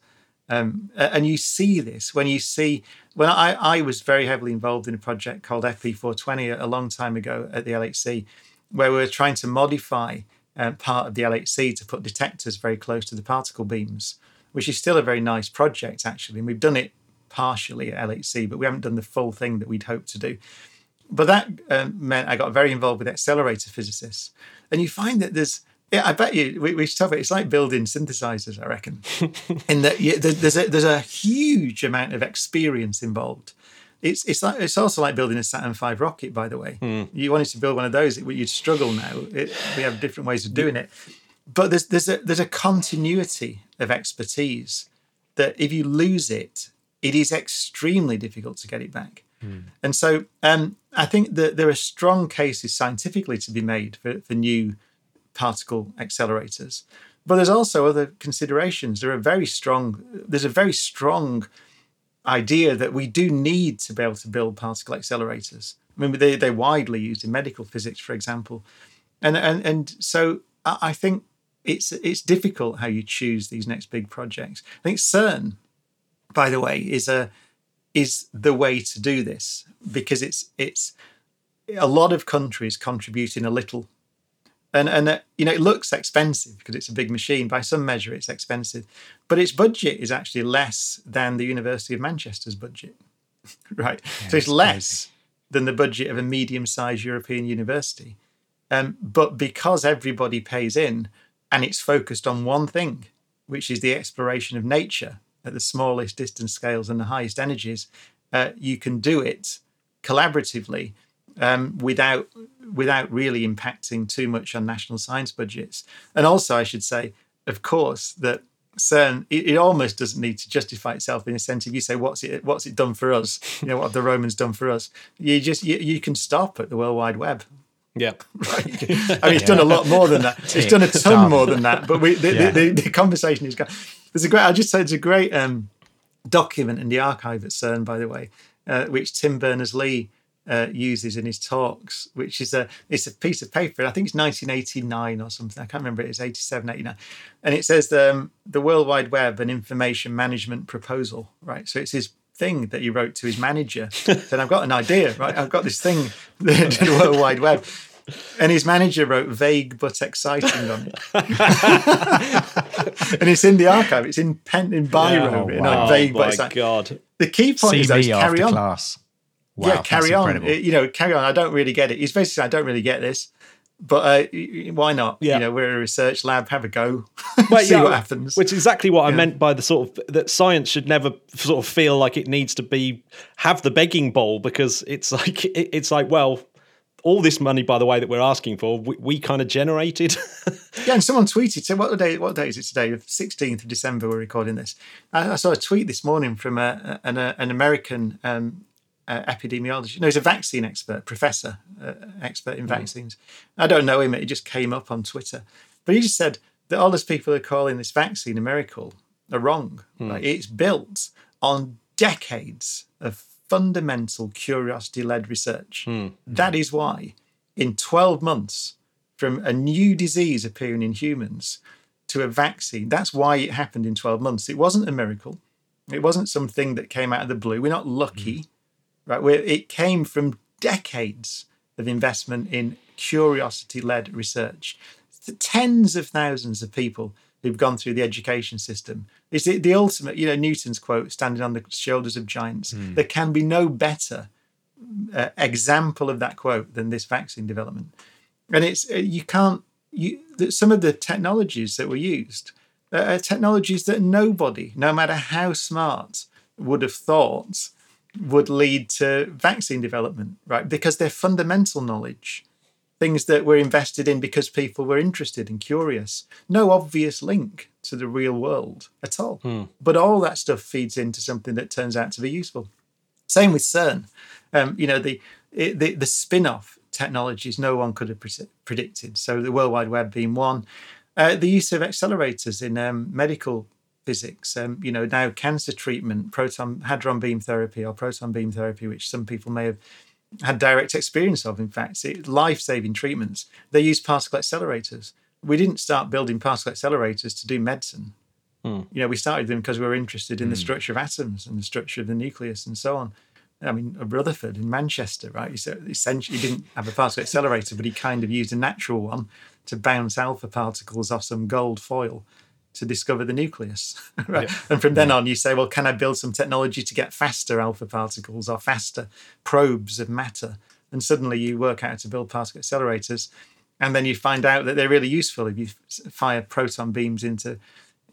Um, and you see this when you see when I, I was very heavily involved in a project called FP420 a long time ago at the LHC, where we were trying to modify uh, part of the LHC to put detectors very close to the particle beams, which is still a very nice project actually. And we've done it partially at LHC, but we haven't done the full thing that we'd hoped to do. But that um, meant I got very involved with accelerator physicists. And you find that there's, yeah, I bet you, we, we should talk about It's like building synthesizers, I reckon. in that yeah, there's, a, there's a huge amount of experience involved. It's it's like it's also like building a Saturn V rocket. By the way, mm. you wanted to build one of those, you'd struggle now. It, we have different ways of doing it, but there's there's a there's a continuity of expertise that if you lose it, it is extremely difficult to get it back. Mm. And so um, I think that there are strong cases scientifically to be made for, for new particle accelerators. But there's also other considerations. There are very strong, there's a very strong idea that we do need to be able to build particle accelerators. I mean, they, they're widely used in medical physics, for example. And, and, and so I think it's, it's difficult how you choose these next big projects. I think CERN by the way, is a is the way to do this because it's it's a lot of countries contributing a little. And and uh, you know it looks expensive because it's a big machine. By some measure it's expensive. But its budget is actually less than the university of manchester's budget right? Yeah, so it's, less crazy. than the budget of a medium-sized european university. Um, but because everybody pays in and it's focused on one thing which is the exploration of nature at the smallest distance scales and the highest energies, uh, you can do it collaboratively um, without without really impacting too much on national science budgets. And also, I should say, of course, that CERN it, it, almost doesn't need to justify itself in a sense. If you say what's it what's it done for us, you know what have the Romans done for us, you just you, you can stop at the World Wide Web. Yeah, right. I mean, it's yeah. done a lot more than that. It's done a ton more than that. But we, the, yeah. the, the, the, conversation is going. There's a great. I just say it's a great um, document in the archive at CERN, by the way. uh, which Tim Berners Lee uh, uses in his talks, which is a it's a piece of paper. I think it's 1989 or something. I can't remember. It's 87, 89, and it says um, the World Wide Web and Information Management Proposal. Right, so it's his thing that he wrote to his manager. Said, "I've got an idea. Right, I've got this thing, the World Wide Web." And his manager wrote vague but exciting on it. and it's in the archive. It's in pen in biro. Oh, you know, vague my but exciting. God. The key point See is though, is me carry on. class. Wow, yeah, carry on. incredible. Uh, You know, carry on. I don't really get it. He's basically saying, I don't really get this, but uh, y- y- why not? Yeah. You know, we're a research lab. Have a go. Well, See yeah, what happens. Which is exactly what I meant by the sort of that science should never sort of feel like it needs to be have the begging bowl because it's like it, it's like well, all this money by the way that we're asking for we, we kind of generated. Yeah, and someone tweeted. So what day? What day is it today? The sixteenth of December. We're recording this. I, I saw a tweet this morning from a, an, a, an American um, uh, epidemiologist. No, he's a vaccine expert, professor, uh, expert in vaccines. I don't know him. It just came up on Twitter, but he just said that all those people who are calling this vaccine a miracle are wrong. Right? It's built on decades of fundamental curiosity-led research. Hmm. That is why, in twelve months from a new disease appearing in humans to a vaccine. That's why it happened in 12 months. It wasn't a miracle. It wasn't something that came out of the blue. We're not lucky, hmm. right? We're, it came from decades of investment in curiosity led research. Tens of thousands of people who've gone through the education system. It's the, the ultimate, you know, Newton's quote, standing on the shoulders of giants. There can be no better uh, example of that quote than this vaccine development. And it's uh, you can't you some of the technologies that were used uh, are technologies that nobody no matter how smart would have thought would lead to vaccine development right? Because they're fundamental knowledge things that were invested in because people were interested and curious no obvious link to the real world at all but all that stuff feeds into something that turns out to be useful same with CERN. Um, you know, the, the the spin-off technologies no one could have pre- predicted. So the World Wide Web being one, uh, the use of accelerators in um, medical physics. Um, you know, now cancer treatment, proton hadron beam therapy or proton beam therapy, which some people may have had direct experience of. In fact, life-saving treatments. They used particle accelerators. We didn't start building particle accelerators to do medicine. Hmm. You know, we started them because we were interested in the hmm. structure of atoms and the structure of the nucleus and so on. I mean, Rutherford in Manchester, right? He essentially didn't have a particle accelerator, but he kind of used a natural one to bounce alpha particles off some gold foil to discover the nucleus. Right? And from then on, you say, well, can I build some technology to get faster alpha particles or faster probes of matter? And suddenly you work out how to build particle accelerators, and then you find out that they're really useful. If you fire proton beams into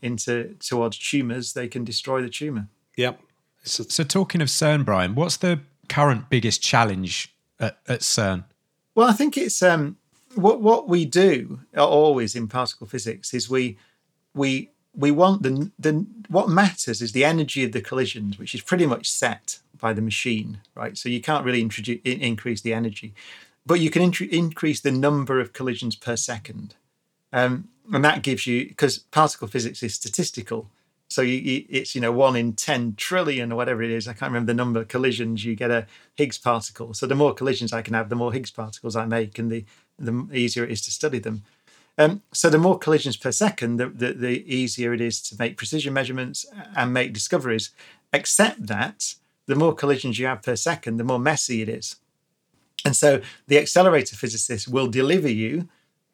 into towards tumors, they can destroy the tumor. yep. So, talking of CERN, Brian, what's the current biggest challenge at, at CERN? Well, I think it's um, what what we do always in particle physics is we we we want the the what matters is the energy of the collisions, which is pretty much set by the machine, right? So you can't really introduce increase the energy, but you can intr- increase the number of collisions per second, um, and that gives you because particle physics is statistical. So you, it's you know one in ten trillion or whatever it is. I can't remember the number of collisions. You get a Higgs particle. So the more collisions I can have, the more Higgs particles I make, and the the easier it is to study them. Um, so the more collisions per second, the, the the easier it is to make precision measurements and make discoveries. Except that the more collisions you have per second, the more messy it is. And so the accelerator physicist will deliver you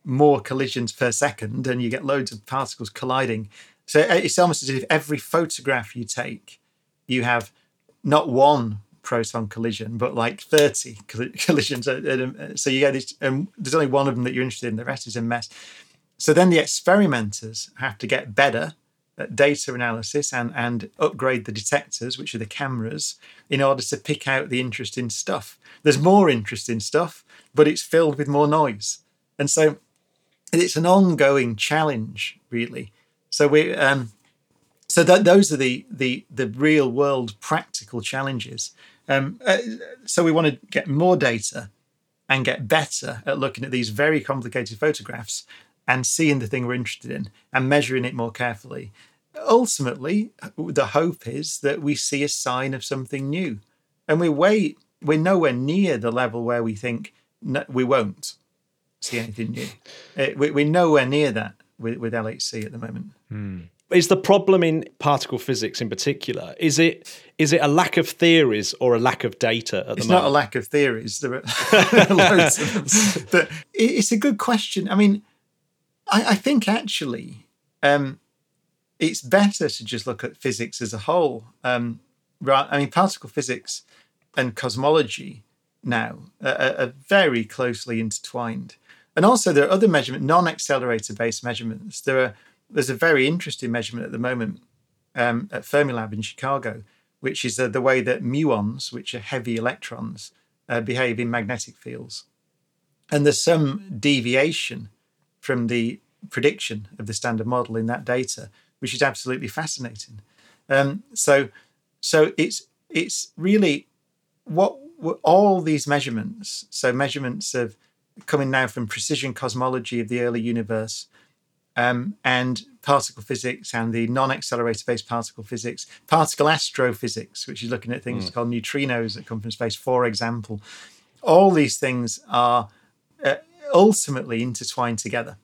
more collisions per second, and you get loads of particles colliding. So it's almost as if every photograph you take, you have not one proton collision, but like 30 collisions. So you get this, and there's only one of them that you're interested in, the rest is a mess. So then the experimenters have to get better at data analysis and, and upgrade the detectors, which are the cameras, in order to pick out the interesting stuff. There's more interesting stuff, but it's filled with more noise. And so it's an ongoing challenge, really. So we, um, so that those are the the the real world practical challenges. Um, uh, so we want to get more data and get better at looking at these very complicated photographs and seeing the thing we're interested in and measuring it more carefully. Ultimately, the hope is that we see a sign of something new. and we're way we're nowhere near the level where we think no, we won't see anything new. Uh, we, we're nowhere near that with, with LHC at the moment. Is the problem in particle physics in particular? Is it is it a lack of theories or a lack of data at the moment? It's the not a lack of theories. There are loads of them. But it's a good question. I mean, I, I think actually um, it's better to just look at physics as a whole. Um, right? I mean, particle physics and cosmology now are, are- are very closely intertwined. And also, there are other measurement, non-accelerator based measurements. There are there's a very interesting measurement at the moment um, at Fermilab in Chicago, which is uh, the way that muons, which are heavy electrons, uh, behave in magnetic fields. And there's some deviation from the prediction of the standard model in that data, which is absolutely fascinating. Um, so, so it's it's really what, all these measurements. So measurements of coming now from precision cosmology of the early universe um, and particle physics and the non-accelerator based particle physics, particle astrophysics, which is looking at things called neutrinos that come from space, for example. All these things are uh, ultimately intertwined together,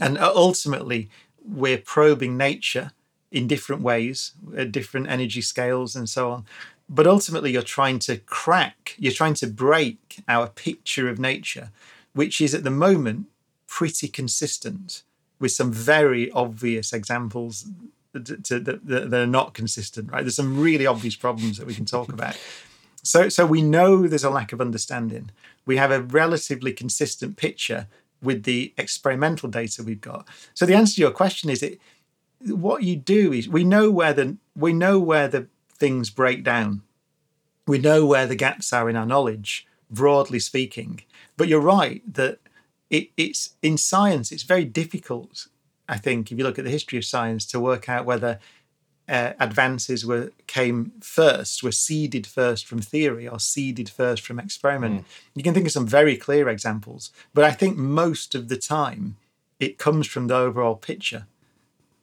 and uh, ultimately we're probing nature in different ways, at different energy scales, and so on. But ultimately, you're trying to crack, you're trying to break our picture of nature, which is at the moment pretty consistent with some very obvious examples that, that are not consistent, right? There's some really obvious problems that we can talk about. So, so we know there's a lack of understanding. We have a relatively consistent picture with the experimental data we've got. So the answer to your question is it what you do is we know where the we know where the things break down. We know where the gaps are in our knowledge, broadly speaking. But you're right that it, it's in science, it's very difficult, I think, if you look at the history of science, to work out whether uh, advances were came first, were seeded first from theory or seeded first from experiment. You can think of some very clear examples, but I think most of the time it comes from the overall picture.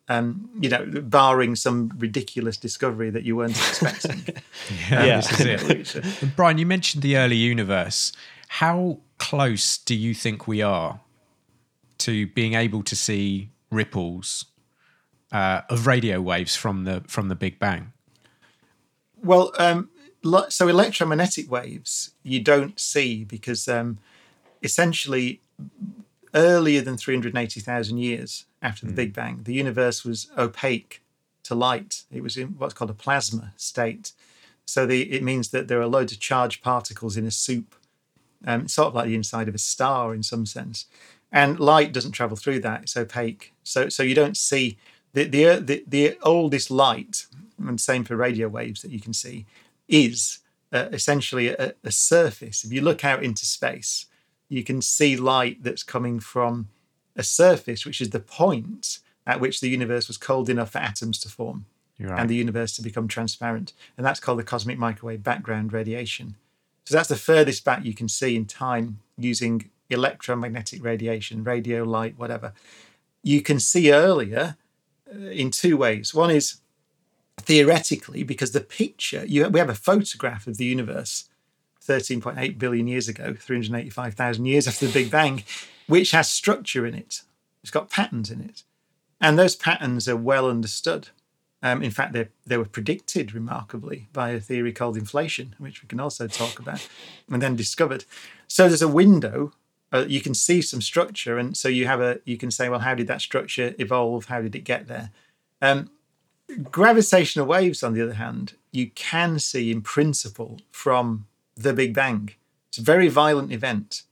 Um, you know, barring some ridiculous discovery that you weren't expecting. Yeah, Yeah. this is it. Brian, you mentioned the early universe. How close do you think we are to being able to see ripples uh, of radio waves from the from the Big Bang? Well, um, so electromagnetic waves you don't see because um, essentially earlier than 380,000 years after the Big Bang, the universe was opaque to light. It was in what's called a plasma state. So the, it means that there are loads of charged particles in a soup, um, sort of like the inside of a star in some sense. And light doesn't travel through that; it's opaque. So so you don't see the the the, the oldest light, and same for radio waves that you can see, is uh, essentially a, a surface. If you look out into space, you can see light that's coming from a surface, which is the point at which the universe was cold enough for atoms to form right. and the universe to become transparent. And that's called the cosmic microwave background radiation. So that's the furthest back you can see in time using electromagnetic radiation, radio, light, whatever. You can see earlier uh, in two ways. One is theoretically, because the picture, you, we have a photograph of the universe 13.8 billion years ago, 385,000 years after the Big Bang, which has structure in it. It's got patterns in it. And those patterns are well understood. Um, in fact, they, they were predicted remarkably by a theory called inflation, which we can also talk about, and then discovered. So there's a window. Uh, you can see some structure, and so you have a. You can say, well, how did that structure evolve? How did it get there? Um, gravitational waves, on the other hand, you can see in principle from the Big Bang. It's a very violent event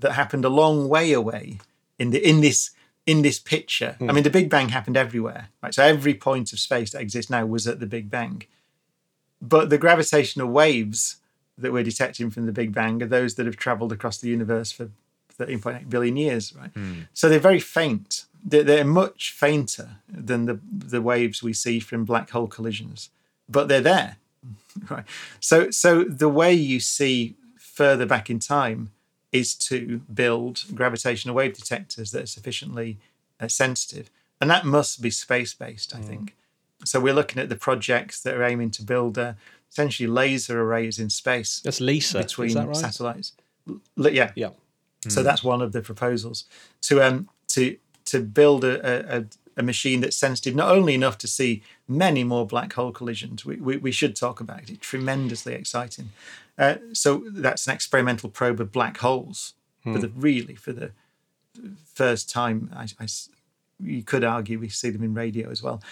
that happened a long way away in the in this in this picture. I hmm. mean, the Big Bang happened everywhere, right? So every point of space that exists now was at the Big Bang. But the gravitational waves that we're detecting from the Big Bang are those that have traveled across the universe for 13.8 billion years, right? Hmm. So they're very faint. They're, they're much fainter than the, the waves we see from black hole collisions, but they're there, right? So, so the way you see further back in time is to build gravitational wave detectors that are sufficiently uh, sensitive, and that must be space based, I think. So we're looking at the projects that are aiming to build uh, essentially laser arrays in space That's Lisa. between is that right? satellites. Yeah, Yeah. so that's one of the proposals to um to to build a, a, a machine that's sensitive not only enough to see many more black hole collisions. We we, we should talk about it. Tremendously exciting. Uh, so that's an experimental probe of black holes for the really for the first time. I, I s- you could argue we see them in radio as well.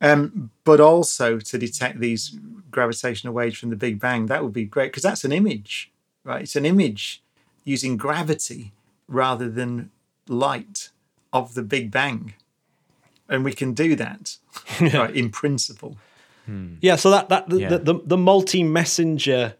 Um, but also to detect these gravitational waves from the Big Bang, that would be great because that's an image, right? It's an image using gravity rather than light of the Big Bang. And we can do that right, in principle. Yeah, so that that the Yeah. the, the, the multi messenger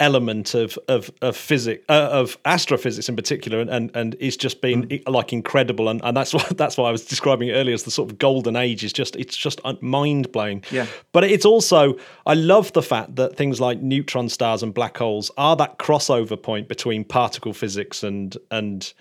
element of of of physics uh, of astrophysics in particular and and, and is just been i- like incredible and, and that's why that's why I was describing it earlier as the sort of golden age is just it's just mind blowing Yeah. but it's also I love the fact that things like neutron stars and black holes are that crossover point between particle physics and and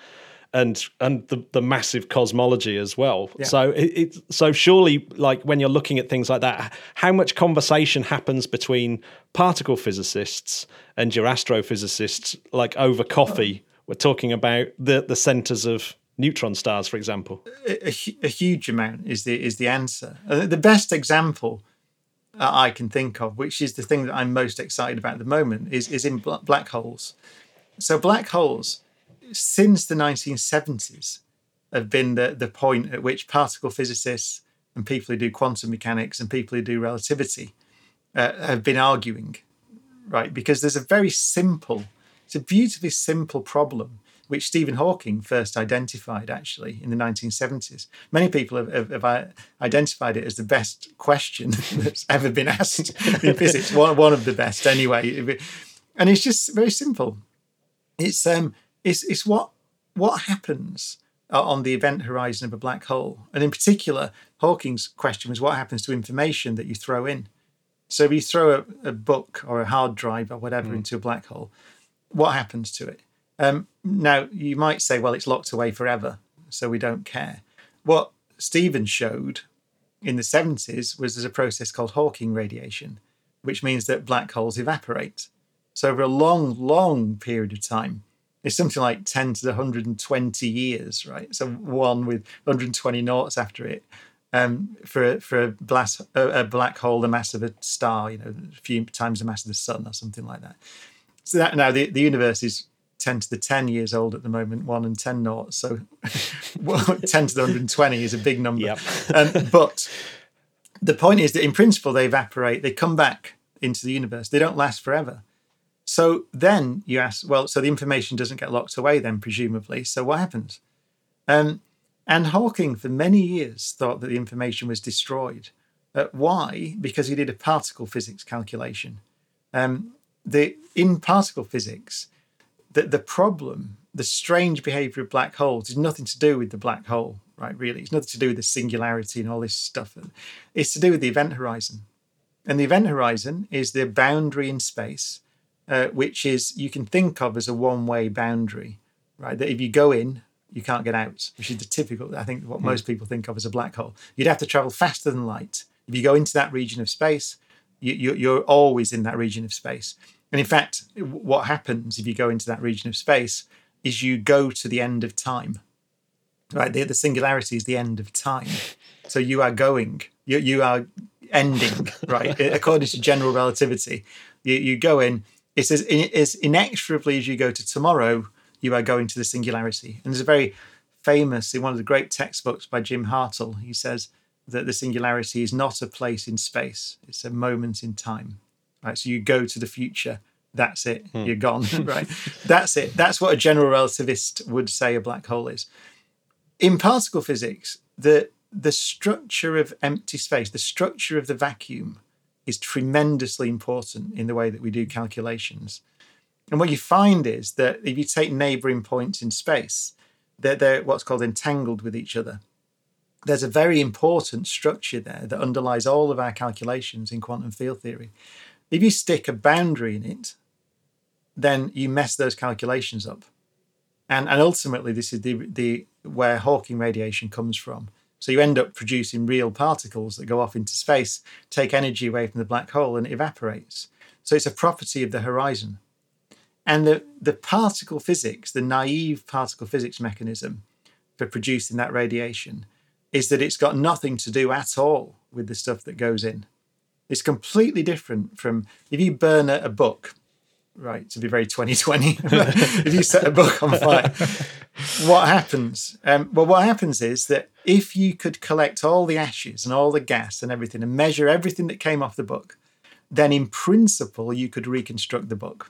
and and the, the massive cosmology as well. So it, it so surely like when you're looking at things like that, how much conversation happens between particle physicists and your astrophysicists, like over coffee? We're talking about the the centers of neutron stars, for example. a, a a huge amount is the is the answer. Uh, the best example uh, I can think of, which is the thing that I'm most excited about at the moment, is is in bla- black holes. So black holes, since the 1970s, have been the the point at which particle physicists and people who do quantum mechanics and people who do relativity uh, have been arguing, right? Because there's a very simple, it's a beautifully simple problem which Stephen Hawking first identified actually in the 1970s. Many people have, have, have uh, identified it as the best question that's ever been asked in physics, one, one of the best anyway. And it's just very simple. It's um, it's it's what what happens uh, on the event horizon of a black hole, and in particular, Hawking's question was what happens to information that you throw in. So if you throw a, a book or a hard drive or whatever into a black hole, what happens to it? Um, now you might say, well, it's locked away forever, so we don't care. What Stephen showed in the 70s was there's a process called Hawking radiation, which means that black holes evaporate. So over a long, long period of time, it's something like 10 to the 120 years, right? So one with 120 noughts after it. Um, for for a, blas- a, a black hole the mass of a star, you know, a few times the mass of the sun or something like that. So that now the, the universe is 10 to the 10 years old at the moment, one and 10 noughts. So well, 10 to the 120 is a big number. Yep. Um, but the point is that in principle, they evaporate, they come back into the universe, they don't last forever. So then you ask, well, so the information doesn't get locked away, then presumably. So what happens? Um, and Hawking, for many years, thought that the information was destroyed. Uh, why? Because he did a particle physics calculation. Um, the in particle physics, the, the problem, the strange behavior of black holes, is nothing to do with the black hole, right? Really, it's nothing to do with the singularity and all this stuff. It's to do with the event horizon, and the event horizon is the boundary in space, uh, which is you can think of as a one-way boundary, right? That if you go in, you can't get out, which is the typical, I think, what most people think of as a black hole. You'd have to travel faster than light. If you go into that region of space, you, you, you're always in that region of space. And in fact, what happens if you go into that region of space is you go to the end of time. Right, the, the singularity is the end of time. So you are going, you, you are ending, right? According to general relativity, you, you go in, it's as, as inexorably as you go to tomorrow, you are going to the singularity. And there's a very famous, in one of the great textbooks by Jim Hartle, he says that the singularity is not a place in space, it's a moment in time. Right. So you go to the future, that's it, hmm. you're gone. right. That's it. That's what a general relativist would say a black hole is. In particle physics, the the structure of empty space, the structure of the vacuum is tremendously important in the way that we do calculations. And what you find is that if you take neighboring points in space, they're, they're what's called entangled with each other. There's a very important structure there that underlies all of our calculations in quantum field theory. If you stick a boundary in it, then you mess those calculations up. And, and ultimately, this is the, the where Hawking radiation comes from. So you end up producing real particles that go off into space, take energy away from the black hole, and it evaporates. So it's a property of the horizon. And the, the particle physics, the naive particle physics mechanism for producing that radiation, is that it's got nothing to do at all with the stuff that goes in. It's completely different from if you burn a, a book, right, to be very 2020, if you set a book on fire, what happens? Um, well, what happens is that if you could collect all the ashes and all the gas and everything and measure everything that came off the book, then in principle, you could reconstruct the book.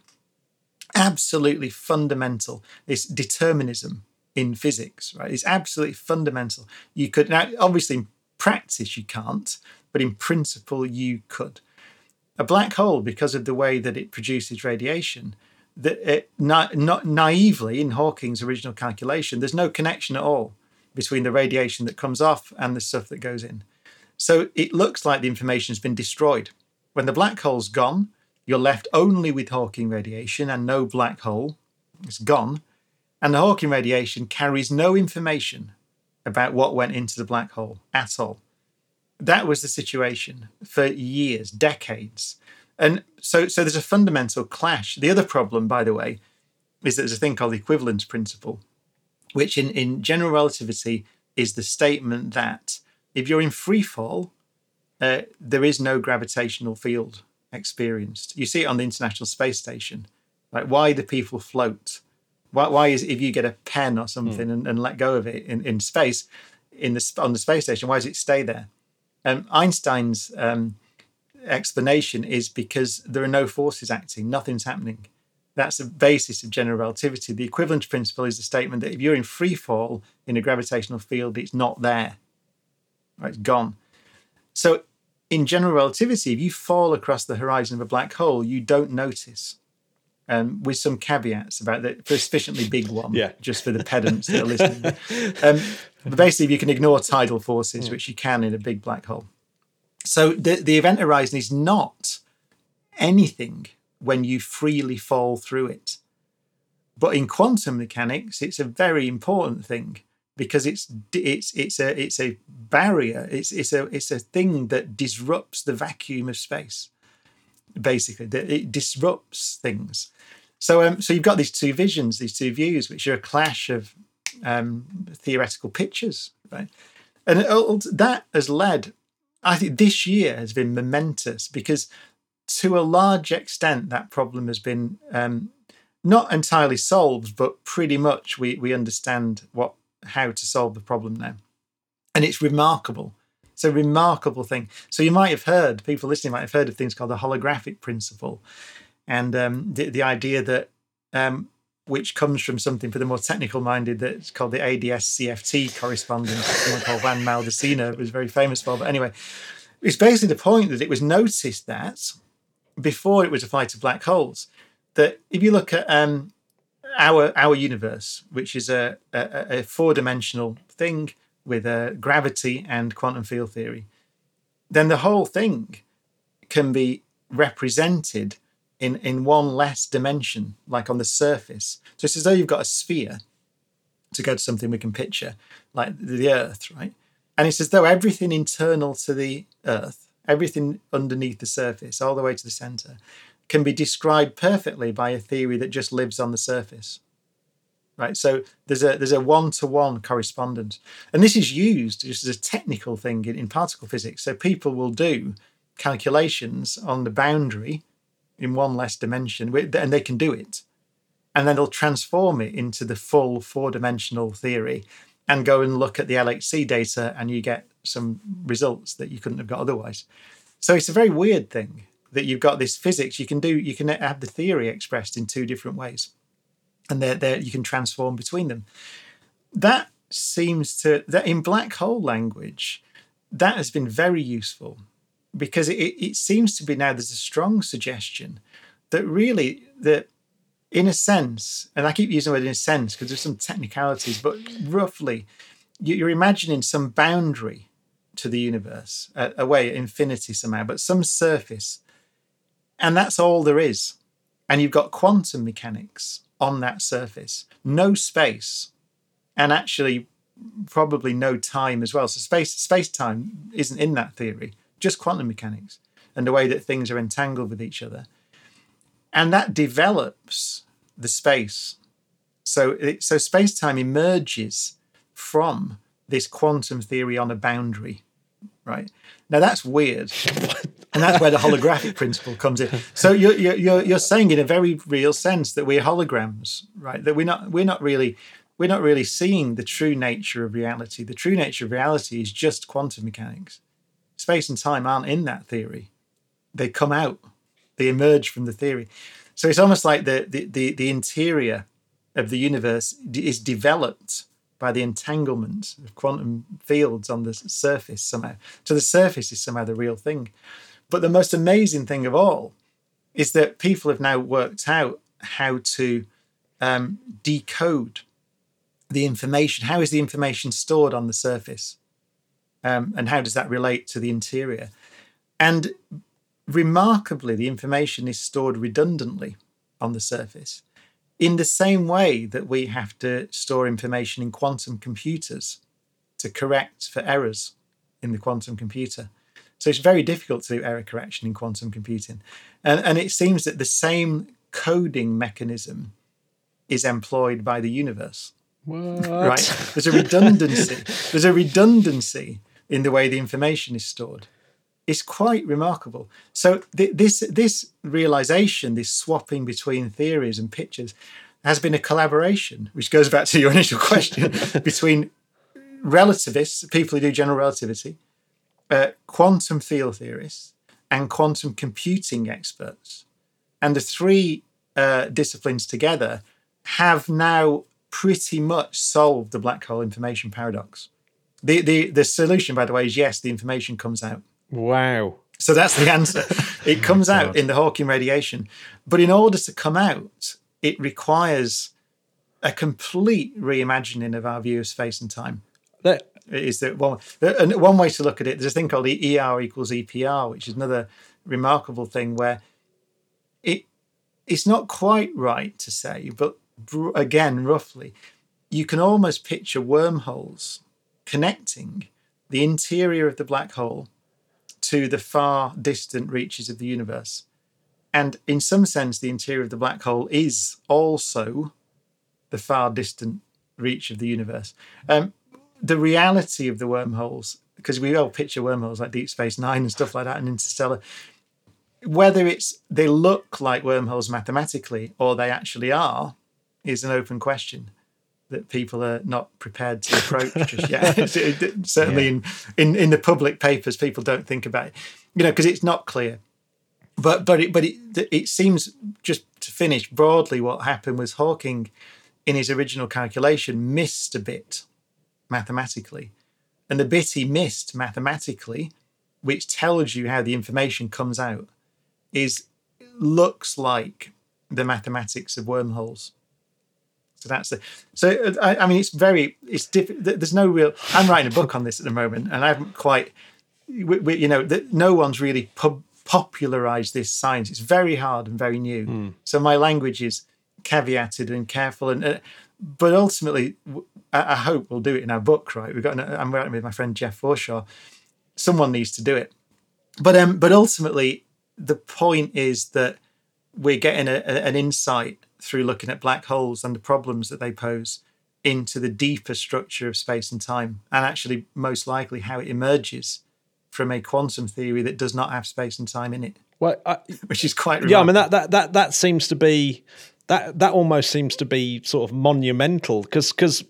Absolutely fundamental. It's determinism in physics, right? It's absolutely fundamental. You could now, obviously, in practice, you can't, but in principle, you could. A black hole, because of the way that it produces radiation, that it, not, not naively in Hawking's original calculation, there's no connection at all between the radiation that comes off and the stuff that goes in. So it looks like the information has been destroyed. When the black hole's gone, you're left only with Hawking radiation and no black hole. It's gone. And the Hawking radiation carries no information about what went into the black hole at all. That was the situation for years, decades. And so, so there's a fundamental clash. The other problem, by the way, is that there's a thing called the equivalence principle, which in, in general relativity is the statement that if you're in free fall, uh, there is no gravitational field experienced. You see it on the International Space Station. Like, why do people float? Why, why is if you get a pen or something mm. and, and, let go of it in, in space, in the on the space station, why does it stay there? Um, Einstein's um, explanation is because there are no forces acting, nothing's happening. That's the basis of general relativity. The equivalence principle is the statement that if you're in free fall in a gravitational field, it's not there. Right, it's gone. So in general relativity, if you fall across the horizon of a black hole, you don't notice um, with some caveats about a sufficiently big one, yeah. just for the pedants that are listening. Um, but basically, you can ignore tidal forces, which you can in a big black hole. So the, the event horizon is not anything when you freely fall through it. But in quantum mechanics, it's a very important thing because it's it's it's a it's a barrier. It's it's a it's a thing that disrupts the vacuum of space basically. That it disrupts things. So, um, so you've got these two visions, these two views, which are a clash of um, theoretical pictures, right? And that has led, I think, this year has been momentous because, to a large extent, that problem has been um, not entirely solved, but pretty much we we understand what how to solve the problem now, and it's remarkable it's a remarkable thing. So you might have heard, people listening might have heard of things called the holographic principle, and um, the, the idea that um, which comes from something for the more technical minded that's called the ADS CFT correspondence, someone called Juan Maldacena was very famous for. But anyway, it's basically the point that it was noticed that before it was applied to black holes, that if you look at um, our our universe, which is a, a, a four dimensional thing with uh, gravity and quantum field theory, then the whole thing can be represented in, in one less dimension, like on the surface. So it's as though you've got a sphere to go to something we can picture, like the Earth, right? And it's as though everything internal to the Earth, everything underneath the surface, all the way to the center, can be described perfectly by a theory that just lives on the surface right? So there's a there's a one to one correspondence, and this is used just as a technical thing in, in particle physics. So people will do calculations on the boundary in one less dimension, and they can do it, and then they'll transform it into the full four dimensional theory, and go and look at the LHC data, and you get some results that you couldn't have got otherwise. So it's a very weird thing that you've got this physics. You can do you can have the theory expressed in two different ways and they're, they're, you can transform between them. That seems to that in black hole language, that has been very useful because it, it seems to be now there's a strong suggestion that really that in a sense, and I keep using the word in a sense because there's some technicalities, but roughly, you're imagining some boundary to the universe, a, a way, infinity somehow, but some surface, and that's all there is. And you've got quantum mechanics on that surface, no space. And actually, probably no time as well. So space space time isn't in that theory, just quantum mechanics and the way that things are entangled with each other, and that develops the space. So it, so space time emerges from this quantum theory on a boundary, right? Now that's weird. and that's where the holographic principle comes in. So you're, you're you're saying in a very real sense that we're holograms, right? That we're not we're not really we're not really seeing the true nature of reality. The true nature of reality is just quantum mechanics. Space and time aren't in that theory. They come out. They emerge from the theory. So it's almost like the the the, the interior of the universe is developed by the entanglement of quantum fields on the surface somehow. So the surface is somehow the real thing. But the most amazing thing of all is that people have now worked out how to um, decode the information. How is the information stored on the surface? Um, and how does that relate to the interior? And remarkably, the information is stored redundantly on the surface in the same way that we have to store information in quantum computers to correct for errors in the quantum computer. So it's very difficult to do error correction in quantum computing. And, and it seems that the same coding mechanism is employed by the universe. What? Right? There's a redundancy. There's a redundancy in the way the information is stored. It's quite remarkable. So th- this this realization, this swapping between theories and pictures, has been a collaboration, which goes back to your initial question, between relativists, people who do general relativity, uh, quantum field theorists and quantum computing experts. And the three uh, disciplines together have now pretty much solved the black hole information paradox. The, the, the solution, by the way, is yes, the information comes out. Wow. So that's the answer. It comes out in the Hawking radiation. But in order to come out, it requires a complete reimagining of our view of space and time That, is that one and one way to look at it there's a thing called the er equals epr which is another remarkable thing where it it's not quite right to say but again roughly you can almost picture wormholes connecting the interior of the black hole to the far distant reaches of the universe and in some sense the interior of the black hole is also the far distant reach of the universe um, the reality of the wormholes, because we all picture wormholes like Deep Space Nine and stuff like that, and Interstellar. Whether it's they look like wormholes mathematically or they actually are, is an open question that people are not prepared to approach just yet. Certainly, in, in in the public papers, people don't think about it, you know, because it's not clear. But but it but it it seems just to finish broadly what happened was Hawking, in his original calculation, missed a bit mathematically. And the bit he missed mathematically, which tells you how the information comes out, is looks like the mathematics of wormholes. So that's the. So uh, I, I mean, it's very. It's different. There's no real. I'm writing a book on this at the moment, and I haven't quite. We, we, you know, that no one's really pub, popularized this science. It's very hard and very new. So my language is caveated and careful, and uh, but ultimately, I hope we'll do it in our book. Right? We've got. An, I'm writing with my friend Jeff Forshaw. Someone needs to do it, but um, but ultimately, the point is that we're getting a, a- an insight through looking at black holes and the problems that they pose into the deeper structure of space and time, and actually, most likely, how it emerges from a quantum theory that does not have space and time in it, well, I, which is quite yeah, I mean that, that that that seems to be that that almost seems to be sort of monumental because because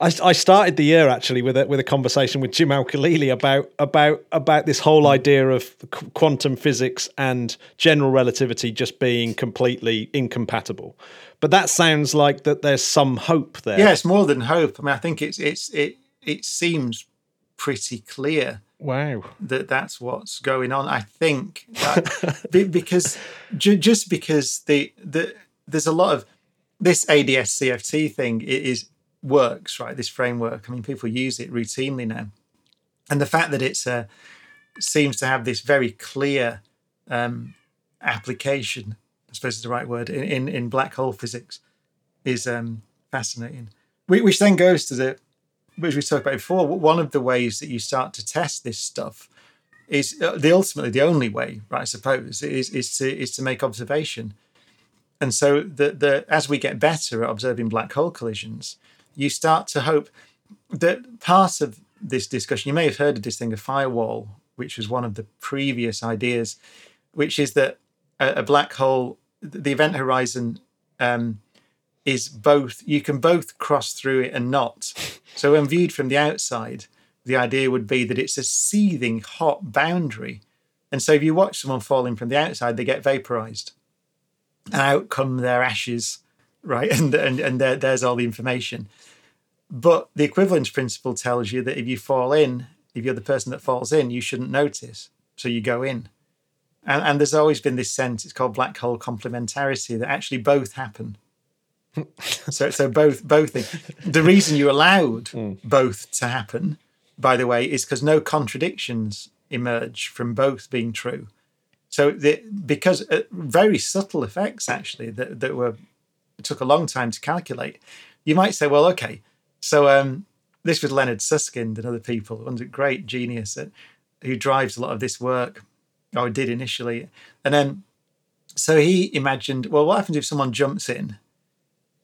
I, I started the year actually with a with a conversation with Jim Al-Khalili about about about this whole idea of qu- quantum physics and general relativity just being completely incompatible. But that sounds like that there's some hope there. Yeah, it's more than hope. I mean, I think it's it's it it seems pretty clear Wow. that that's what's going on. I think that, because ju- just because the the there's a lot of this ADS CFT thing it is works right. This framework. I mean, people use it routinely now, and the fact that it's uh, seems to have this very clear um, application. I suppose is the right word in in, in black hole physics is um, fascinating. Whi- Which then goes to the which we talked about before, one of the ways that you start to test this stuff is uh, the ultimately the only way, right? I suppose is is to is to make observation, and so the the as we get better at observing black hole collisions, you start to hope that part of this discussion. You may have heard of this thing, a firewall, which was one of the previous ideas, which is that a, a black hole, the event horizon. Um, is both you can both cross through it and not. So when viewed from the outside, the idea would be that it's a seething hot boundary. And so if you watch someone falling from the outside, they get vaporized. And out come their ashes, right? And and, and there, there's all the information. But the equivalence principle tells you that if you fall in, if you're the person that falls in, you shouldn't notice. So you go in. And, and there's always been this sense, it's called black hole complementarity, that actually both happen so so both both things. The reason you allowed mm. both to happen, by the way, is because no contradictions emerge from both being true. So the, because uh, very subtle effects actually that that were took a long time to calculate. You might say, well, okay, so um, this was Leonard Susskind and other people, one's a great genius at, who drives a lot of this work, or did initially, and then so he imagined, well, what happens if someone jumps in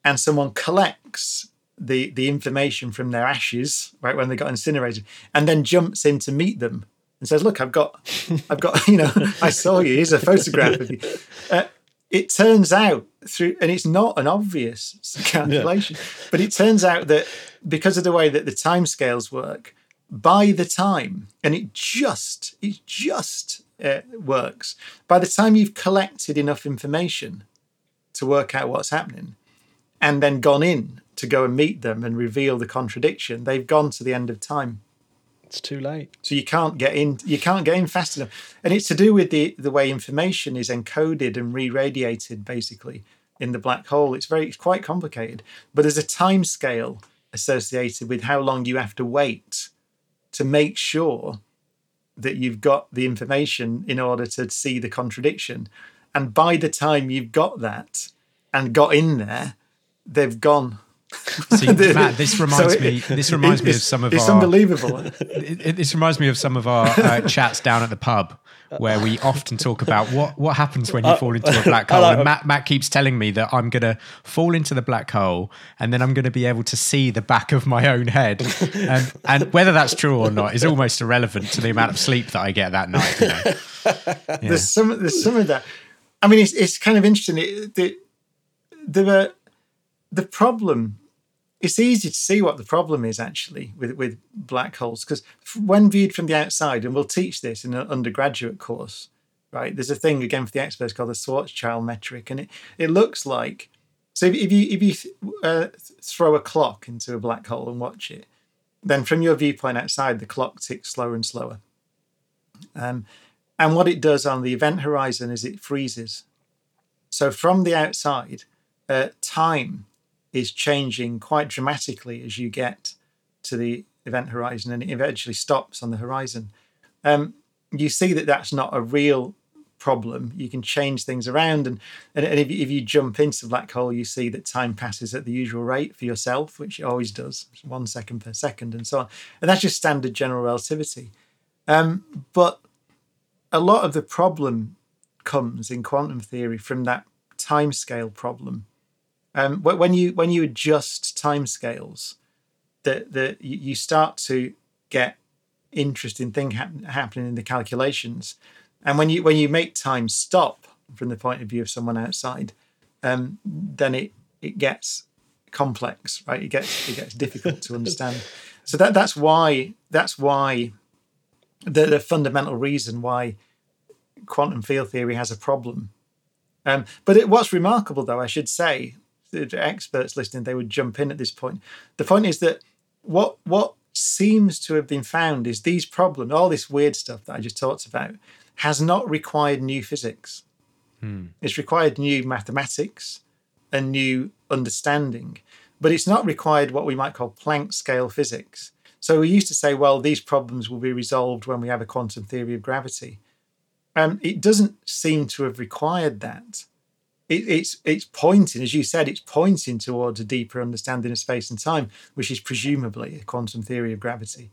and someone collects the the information from their ashes right when they got incinerated and then jumps in to meet them and says look i've got i've got you know i saw you. Here's a photograph of you. Uh, it turns out through and it's not an obvious calculation yeah. but it turns out that because of the way that the time scales work by the time and it just it just uh, works by the time you've collected enough information to work out what's happening and then gone in to go and meet them and reveal the contradiction, they've gone to the end of time. It's too late. So you can't get in. You can't get in fast enough, and it's to do with the the way information is encoded and re-radiated, basically in the black hole. It's very, it's quite complicated. But there's a time scale associated with how long you have to wait to make sure that you've got the information in order to see the contradiction. And by the time you've got that and got in there, they've gone. See, Matt, this reminds so me. This reminds me of some of it's our. It's unbelievable. It, this reminds me of some of our uh, chats down at the pub, where we often talk about what what happens when you uh, fall into a black hole. And Matt Matt keeps telling me that I'm going to fall into the black hole, and then I'm going to be able to see the back of my own head. And, and whether that's true or not is almost irrelevant to the amount of sleep that I get that night. You know? yeah. There's some there's some of that. I mean, it's it's kind of interesting. It, the, there were the problem it's easy to see what the problem is actually with, with black holes because when viewed from the outside, and we'll teach this in an undergraduate course, right? There's a thing again for the experts called the Schwarzschild metric, and it, it looks like so if, if you if you uh, throw a clock into a black hole and watch it, then from your viewpoint outside, the clock ticks slower and slower. Um, and what it does on the event horizon is it freezes. So from the outside, uh, time is changing quite dramatically as you get to the event horizon and it eventually stops on the horizon. Um, you see that that's not a real problem. You can change things around, and, and, and if, if you jump into the black hole, you see that time passes at the usual rate for yourself, which it always does, one second per second, and so on. And that's just standard general relativity. Um, but a lot of the problem comes in quantum theory from that timescale problem um, when you when you adjust timescales, that that you start to get interesting thing hap- happening in the calculations, and when you when you make time stop from the point of view of someone outside, um, then it it gets complex, right? It gets it gets difficult to understand. So that that's why that's why the, the fundamental reason why quantum field theory has a problem. Um, but it, what's remarkable, though, I should say, experts listening, they would jump in at this point. The point is that what what seems to have been found is these problems, all this weird stuff that I just talked about, has not required new physics. Hmm. It's required new mathematics and new understanding, but it's not required what we might call Planck scale physics. So we used to say, well, these problems will be resolved when we have a quantum theory of gravity. And it doesn't seem to have required that. It, it's it's pointing, as you said, it's pointing towards a deeper understanding of space and time, which is presumably a quantum theory of gravity.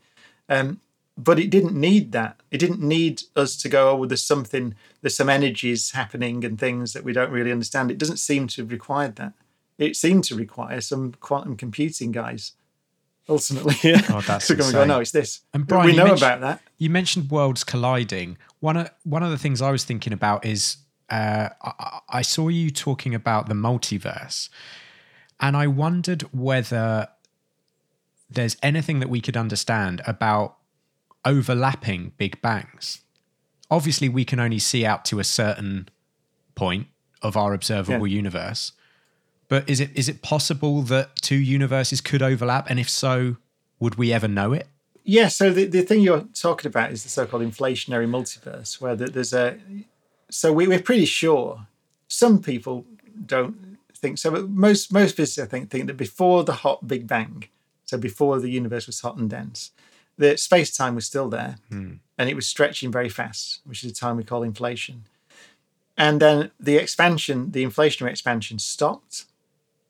Um, but it didn't need that. It didn't need us to go, oh, well, there's something, there's some energies happening and things that we don't really understand. It doesn't seem to have required that. It seemed to require some quantum computing guys, ultimately. Yeah. Oh, that's to go and go, no, it's this. And Brian, we know about that. You mentioned worlds colliding. One of one of the things I was thinking about is uh, I, I saw you talking about the multiverse, and I wondered whether there's anything that we could understand about overlapping big bangs. Obviously, we can only see out to a certain point of our observable universe. But is it is it possible that two universes could overlap? And if so, would we ever know it? Yeah, so the, the thing you're talking about is the so-called inflationary multiverse, where the- there's a. So we, we're pretty sure. Some people don't think so, but most most physicists I think think that before the hot Big Bang, so before the universe was hot and dense, the space time was still there, and it was stretching very fast, which is the time we call inflation. And then the expansion, the inflationary expansion, stopped,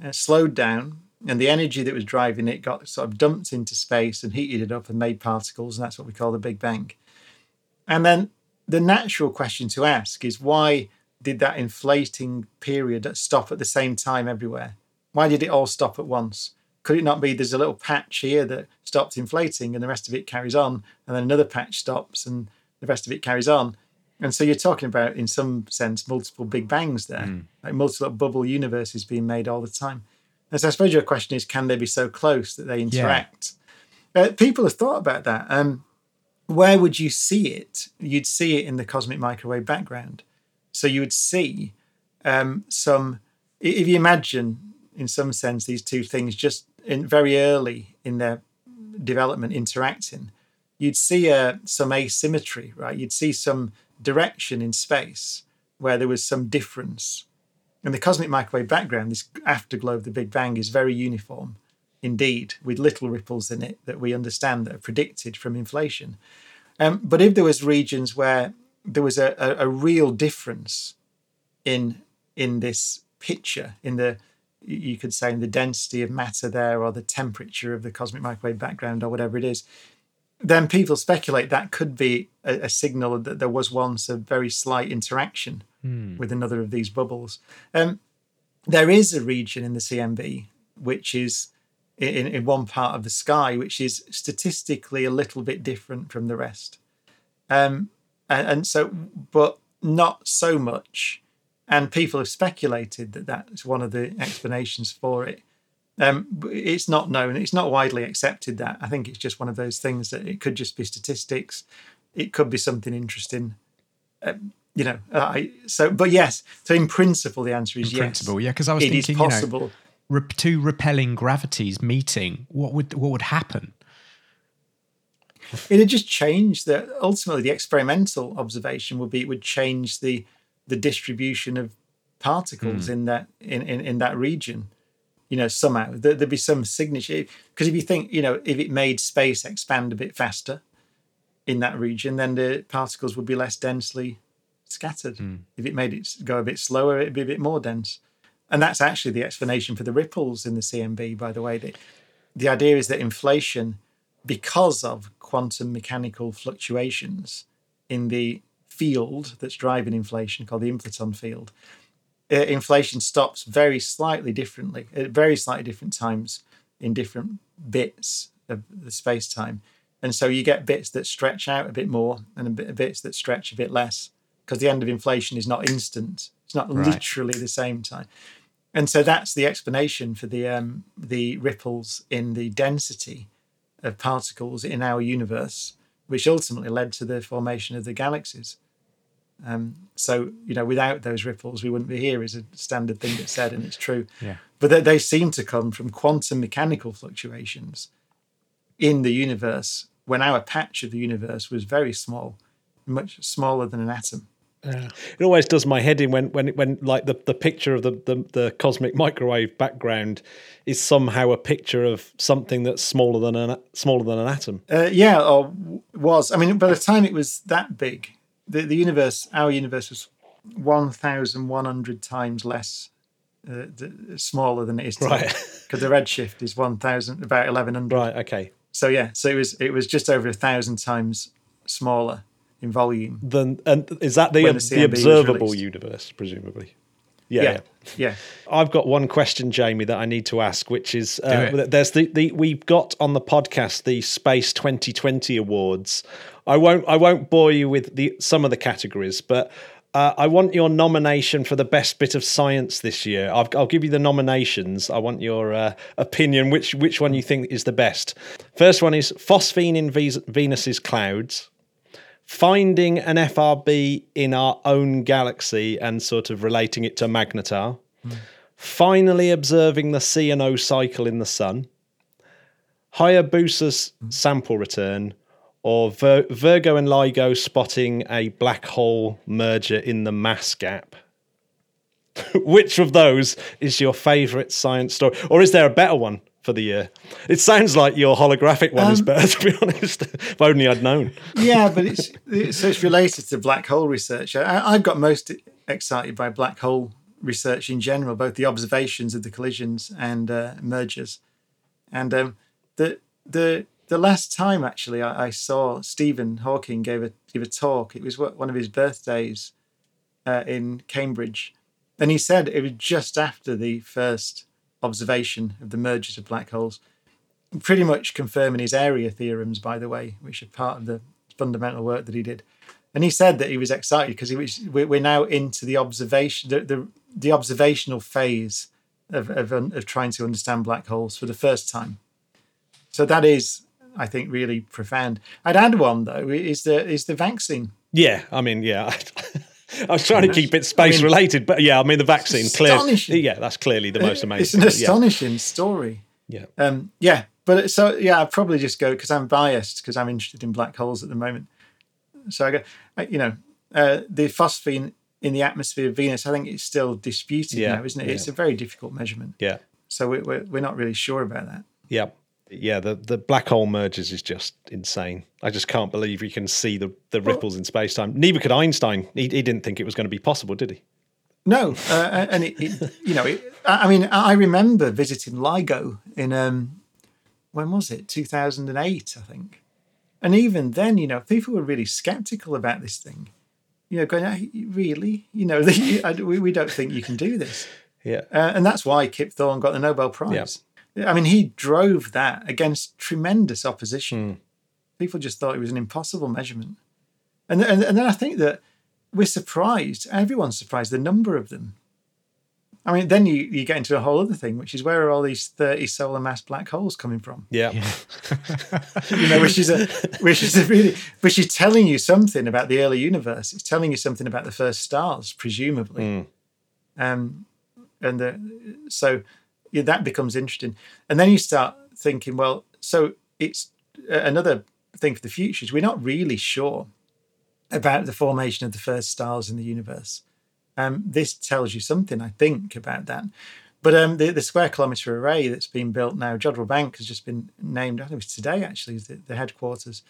uh, slowed down, and the energy that was driving it got sort of dumped into space and heated it up and made particles, and that's what we call the Big Bang. And then the natural question to ask is why did that inflating period stop at the same time everywhere? Why did it all stop at once? Could it not be there's a little patch here that stopped inflating and the rest of it carries on, and then another patch stops and the rest of it carries on? And so you're talking about, in some sense, multiple big bangs there, like multiple bubble universes being made all the time. And so I suppose your question is, can they be so close that they interact? Uh, people have thought about that. Um, where would you see it? You'd see it in the cosmic microwave background. So you would see um, some. If you imagine, in some sense, these two things just in very early in their development interacting, you'd see uh, some asymmetry, right? You'd see some direction in space where there was some difference. And the cosmic microwave background, this afterglow of the Big Bang, is very uniform indeed, with little ripples in it that we understand that are predicted from inflation. Um, but if there was regions where there was a, a, a real difference in in this picture, in the you could say in the density of matter there, or the temperature of the cosmic microwave background, or whatever it is, then people speculate that could be a, a signal that there was once a very slight interaction with another of these bubbles. Um, there is a region in the CMB which is in, in one part of the sky, which is statistically a little bit different from the rest. Um, and, and so, but not so much. And people have speculated that that's one of the explanations for it. Um, it's not known. It's not widely accepted that. I think it's just one of those things that it could just be statistics. It could be something interesting. Um, you know, I, so, but yes. So in principle, the answer is yes. In yes. principle, yeah, because I was thinking, you know, two repelling gravities meeting. What would what would happen? It'd just change that. ultimately the experimental observation would be it would change the the distribution of particles hmm. in that in, in in that region. You know, somehow uh, there, there'd be some signature because if you think, you know, if it made space expand a bit faster in that region, then the particles would be less densely scattered. Hmm. If it made it go a bit slower, it'd be a bit more dense. And that's actually the explanation for the ripples in the CMB, by the way. The, the idea is that inflation, because of quantum mechanical fluctuations in the field that's driving inflation, called the inflaton field, uh, inflation stops very slightly differently at very slightly different times in different bits of the space time. And so you get bits that stretch out a bit more and a bit, bits that stretch a bit less because the end of inflation is not instant. It's not Right. literally the same time. And so that's the explanation for the um, the ripples in the density of particles in our universe, which ultimately led to the formation of the galaxies. Um, so you know, without those ripples, we wouldn't be here. Is a standard thing that's said, and it's true. Yeah. But they, they seem to come from quantum mechanical fluctuations in the universe when our patch of the universe was very small, much smaller than an atom. It always does my head in when when when like the, the picture of the, the the cosmic microwave background is somehow a picture of something that's smaller than an smaller than an atom. Uh, yeah, or was. I mean, by the time it was that big, the, the universe, our universe was 1,100 times less, uh, th- smaller than it is today. Right. Because the redshift is 1,000, about 1,100. Right. Okay. So yeah, so it was it was just over a thousand times smaller in volume. Then and is that the the observable universe, presumably? Yeah. Yeah, yeah. I've got one question, Jamie, that I need to ask, which is uh, there's the, the we've got on the podcast the Space 2020 awards. I won't I won't bore you with the some of the categories, but uh, I want your nomination for the best bit of science this year. I'll, I'll give you the nominations. I want your uh, opinion. Which which one you think is the best? First one is phosphine in Venus's clouds finding an FRB in our own galaxy and sort of relating it to Magnetar, finally observing the CNO cycle in the sun, Hayabusa's sample return, or Vir- Virgo and LIGO spotting a black hole merger in the mass gap. Which of those is your favourite science story? Or is there a better one for the year? It sounds like your holographic one is Um, better, to be honest. if only I'd known. yeah, but it's, it's so it's related to black hole research. I, I've got most excited by black hole research in general, both the observations of the collisions and uh, mergers. And um, the the the last time actually I, I saw Stephen Hawking gave a give a talk. It was one of his birthdays uh, in Cambridge, and he said it was just after the first observation of the mergers of black holes pretty much confirming his area theorems, by the way, which are part of the fundamental work that he did. And he said that he was excited because he was, we- we're now into the observation, the, the, the observational phase of, of, um, of trying to understand black holes for the first time. So that is, I think, really profound. I'd add one though is the is the vaccine. Yeah, I mean, yeah. I was trying to keep it space related, but yeah, I mean the vaccine clearly. Yeah, that's clearly the most amazing. It's an but yeah. astonishing story. Yeah. Um, yeah, but so yeah, I'd probably just go because I'm biased because I'm interested in black holes at the moment. So I go, I- you know, uh, the phosphine in the atmosphere of Venus. I think it's still disputed Yeah, now, isn't it? yeah. It's a very difficult measurement. Yeah, So we- we're we're not really sure about that. yeah, yeah. The the black hole mergers is just insane. I just can't believe you can see the the ripples in space time. Neither could Einstein. He, he didn't think it was going to be possible, did he? No, uh, and it, it you know, it, I mean, I remember visiting LIGO in um, when was it? Two thousand and eight, I think. And even then, you know, people were really skeptical about this thing. You know, going, "Ah, really? You know, we, we don't think you can do this. Yeah. Uh, and that's why Kip Thorne got the Nobel Prize. I mean, he drove that against tremendous opposition. People just thought it was an impossible measurement. And, and, and then I think that we're surprised, everyone's surprised, the number of them. I mean, then you, you get into a whole other thing, which is where are all these 30 solar mass black holes coming from? Yeah. You know, which is a which is a really which is telling you something about the early universe. It's telling you something about the first stars, presumably. Um, and the, so yeah, that becomes interesting. And then you start thinking, well, so it's uh, another thing for the future is we're not really sure about the formation of the first stars in the universe. Um, this tells you something, I think, about that. But um, the, the square kilometre array that's been built now, Jodrell Bank has just been named, I think it was today actually, the, the headquarters.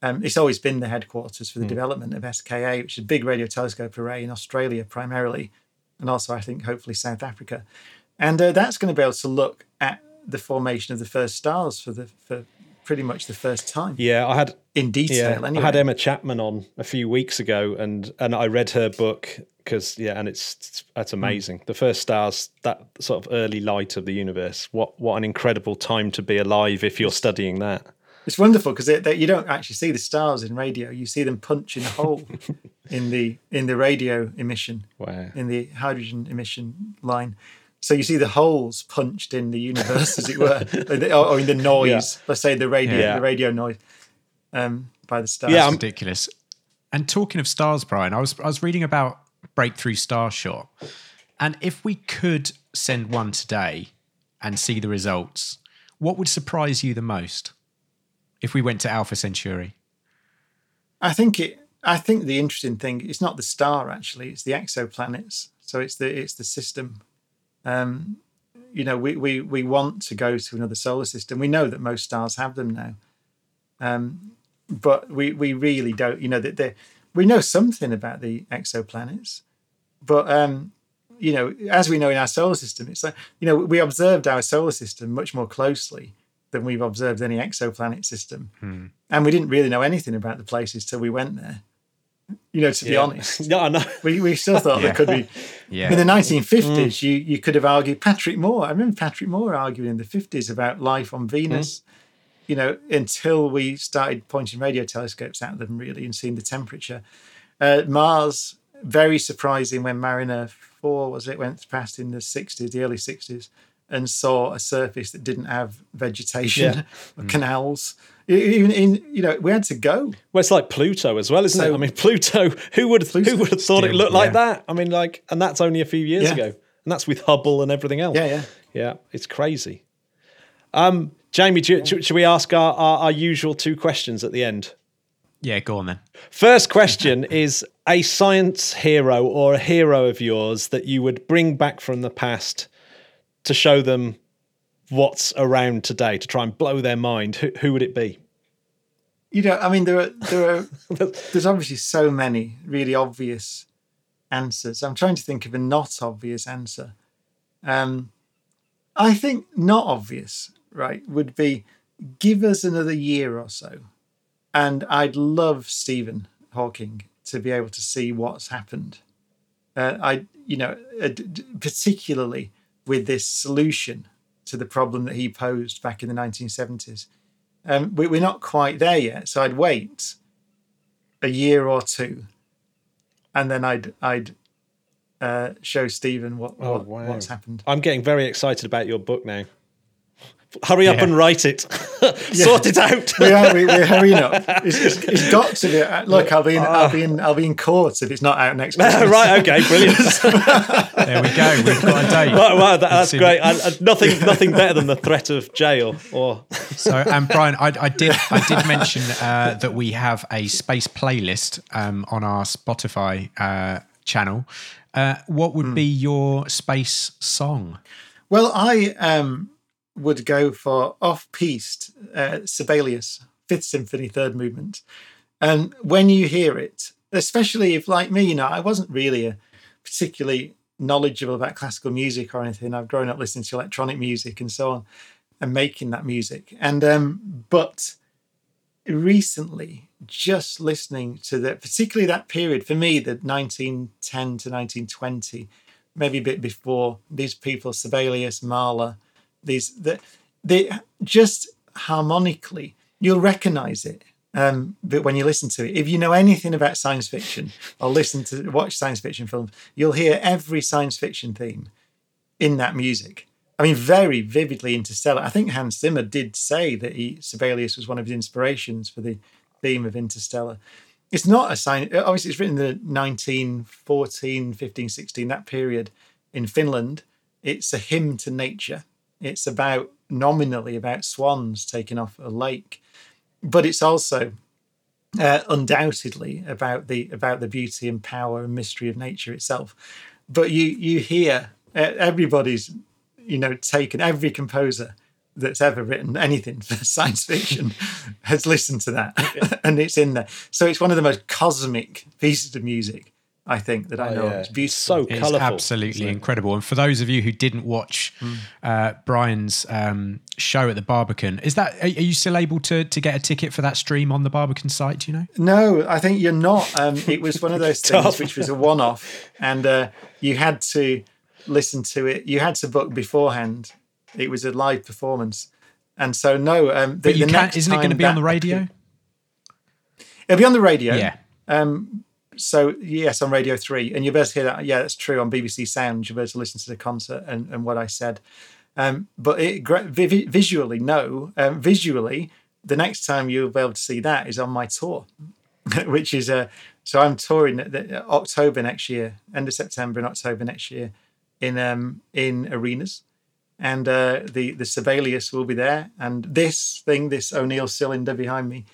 Um, it's always been the headquarters for the development of SKA, which is a big radio telescope array in Australia primarily, and also I think hopefully South Africa. And uh, that's going to be able to look at the formation of the first stars for the for pretty much the first time Yeah, I had in detail. Yeah, anyway. I had Emma Chapman on a few weeks ago, and and I read her book because yeah, and it's, it's that's Hmm. amazing. The first stars, that sort of early light of the universe. What what an incredible time to be alive if you're studying that. It's wonderful because you don't actually see the stars in radio; you see them punching a hole in the in the radio emission, Wow. in the hydrogen emission line. So you see the holes punched in the universe, as it were, or, the- or in the noise. Let's say the radio, Yeah. the radio noise um, by the stars. Yeah, I'm- ridiculous. And talking of stars, Brian, I was I was reading about Breakthrough Starshot, and if we could send one today and see the results, what would surprise you the most? If we went to Alpha Centauri, I think it. I think the interesting thing is not the star actually; it's the exoplanets. So it's the it's the system. Um, you know, we we we want to go to another solar system. We know that most stars have them now, um, but we we really don't. You know that they we know something about the exoplanets. but um, you know, as we know in our solar system, it's like you know we observed our solar system much more closely than we've observed any exoplanet system, and we didn't really know anything about the places till we went there. You know, to be Yeah. honest, No, I know. we, we still thought there could be. Yeah. In the 1950s, you you could have argued Patrick Moore. I remember Patrick Moore arguing in the 50s about life on Venus. You know, until we started pointing radio telescopes at them, really, and seeing the temperature. Uh, Mars, very surprising when Mariner 4 was it went past in the 60s, the early 60s, and saw a surface that didn't have vegetation, Yeah. or canals. Even in, you know, we had to go. Well, it's like Pluto as well, isn't it? I mean, Pluto. Who would who would have thought it Still, looked like that? I mean, like, and that's only a few years Yeah. ago, and that's with Hubble and everything else. Yeah, yeah. yeah. It's crazy. Um, Jamie, do, do- should we ask our, our, our usual two questions at the end? Yeah, go on then. First question is a science hero or a hero of yours that you would bring back from the past to show them what's around today to try and blow their mind. Who, who would it be? You know, I mean, there are there are there's obviously so many really obvious answers. I'm trying to think of a not obvious answer. Um, I think not obvious, right, would be give us another year or so, and I'd love Stephen Hawking to be able to see what's happened. Uh, I, you know, uh, particularly with this solution to the problem that he posed back in the 1970s. Um, we, we're not quite there yet, so I'd wait a year or two, and then I'd I'd uh, show Stephen what, Oh, what wow. what's happened. I'm getting very excited about your book now. Hurry up Yeah. and write it. Sort it out. we are we, we're hurrying up. It's, it's, it's got to be. uh, Look, I'll be in I'll be in I'll be in court if it's not out next. Christmas. right, okay, brilliant. There we go. We've got a date. Right, wow, that, that's great. I, I, nothing, nothing better than the threat of jail. Or So, and Brian, I, I did I did mention uh, that we have a space playlist um, on our Spotify uh, channel. Uh, what would be your space song? Well, I um, would go for off-piste uh, Sibelius, Fifth Symphony, Third Movement. And when you hear it, especially if, like me, you know, I wasn't really a particularly knowledgeable about classical music or anything. I've grown up listening to electronic music and so on, and making that music. And um, but recently, just listening to the, particularly that period for me, the 1910 to 1920, maybe a bit before these people, Sibelius, Mahler, these that they just harmonically you'll recognize it um but when you listen to it if you know anything about science fiction or listen to watch science fiction films you'll hear every science fiction theme in that music. I mean very vividly interstellar. I think hans zimmer did say that he sibelius was one of his inspirations for the theme of interstellar. It's not a sign obviously it's written in the 1914 15 16 that period in finland. It's a hymn to nature it's about nominally about swans taking off a lake but it's also uh, undoubtedly about the about the beauty and power and mystery of nature itself. But you you hear uh, everybody's you know taken every composer that's ever written anything for science fiction has listened to that and it's in there. So it's one of the most cosmic pieces of music i think that i Oh, know yeah. of. it's beautiful so It's colourful. absolutely incredible. And for those of you who didn't watch uh, Brian's um, show at the Barbican, is that are, are you still able to to get a ticket for that stream on the Barbican site? Do you know? No, I think you're not. Um, it was one of those things which was a one-off, and uh, you had to listen to it. You had to book beforehand. It was a live performance, and so no. Um, the, But you the can't. next Isn't it going to be on the that- radio? It'll be on the radio. Yeah. Um, so yes, on Radio Three, and be able to hear that. Yeah, that's true. On BBC Sound, be able to listen to the concert and, and what I said. Um, but it, vi- visually, no. Um, visually, the next time you'll be able to see that is on my tour, which is uh, so I'm touring at the, October next year, end of September and October next year, in um, in arenas, and uh, the the Sibelius will be there, and this thing, this O'Neill cylinder behind me,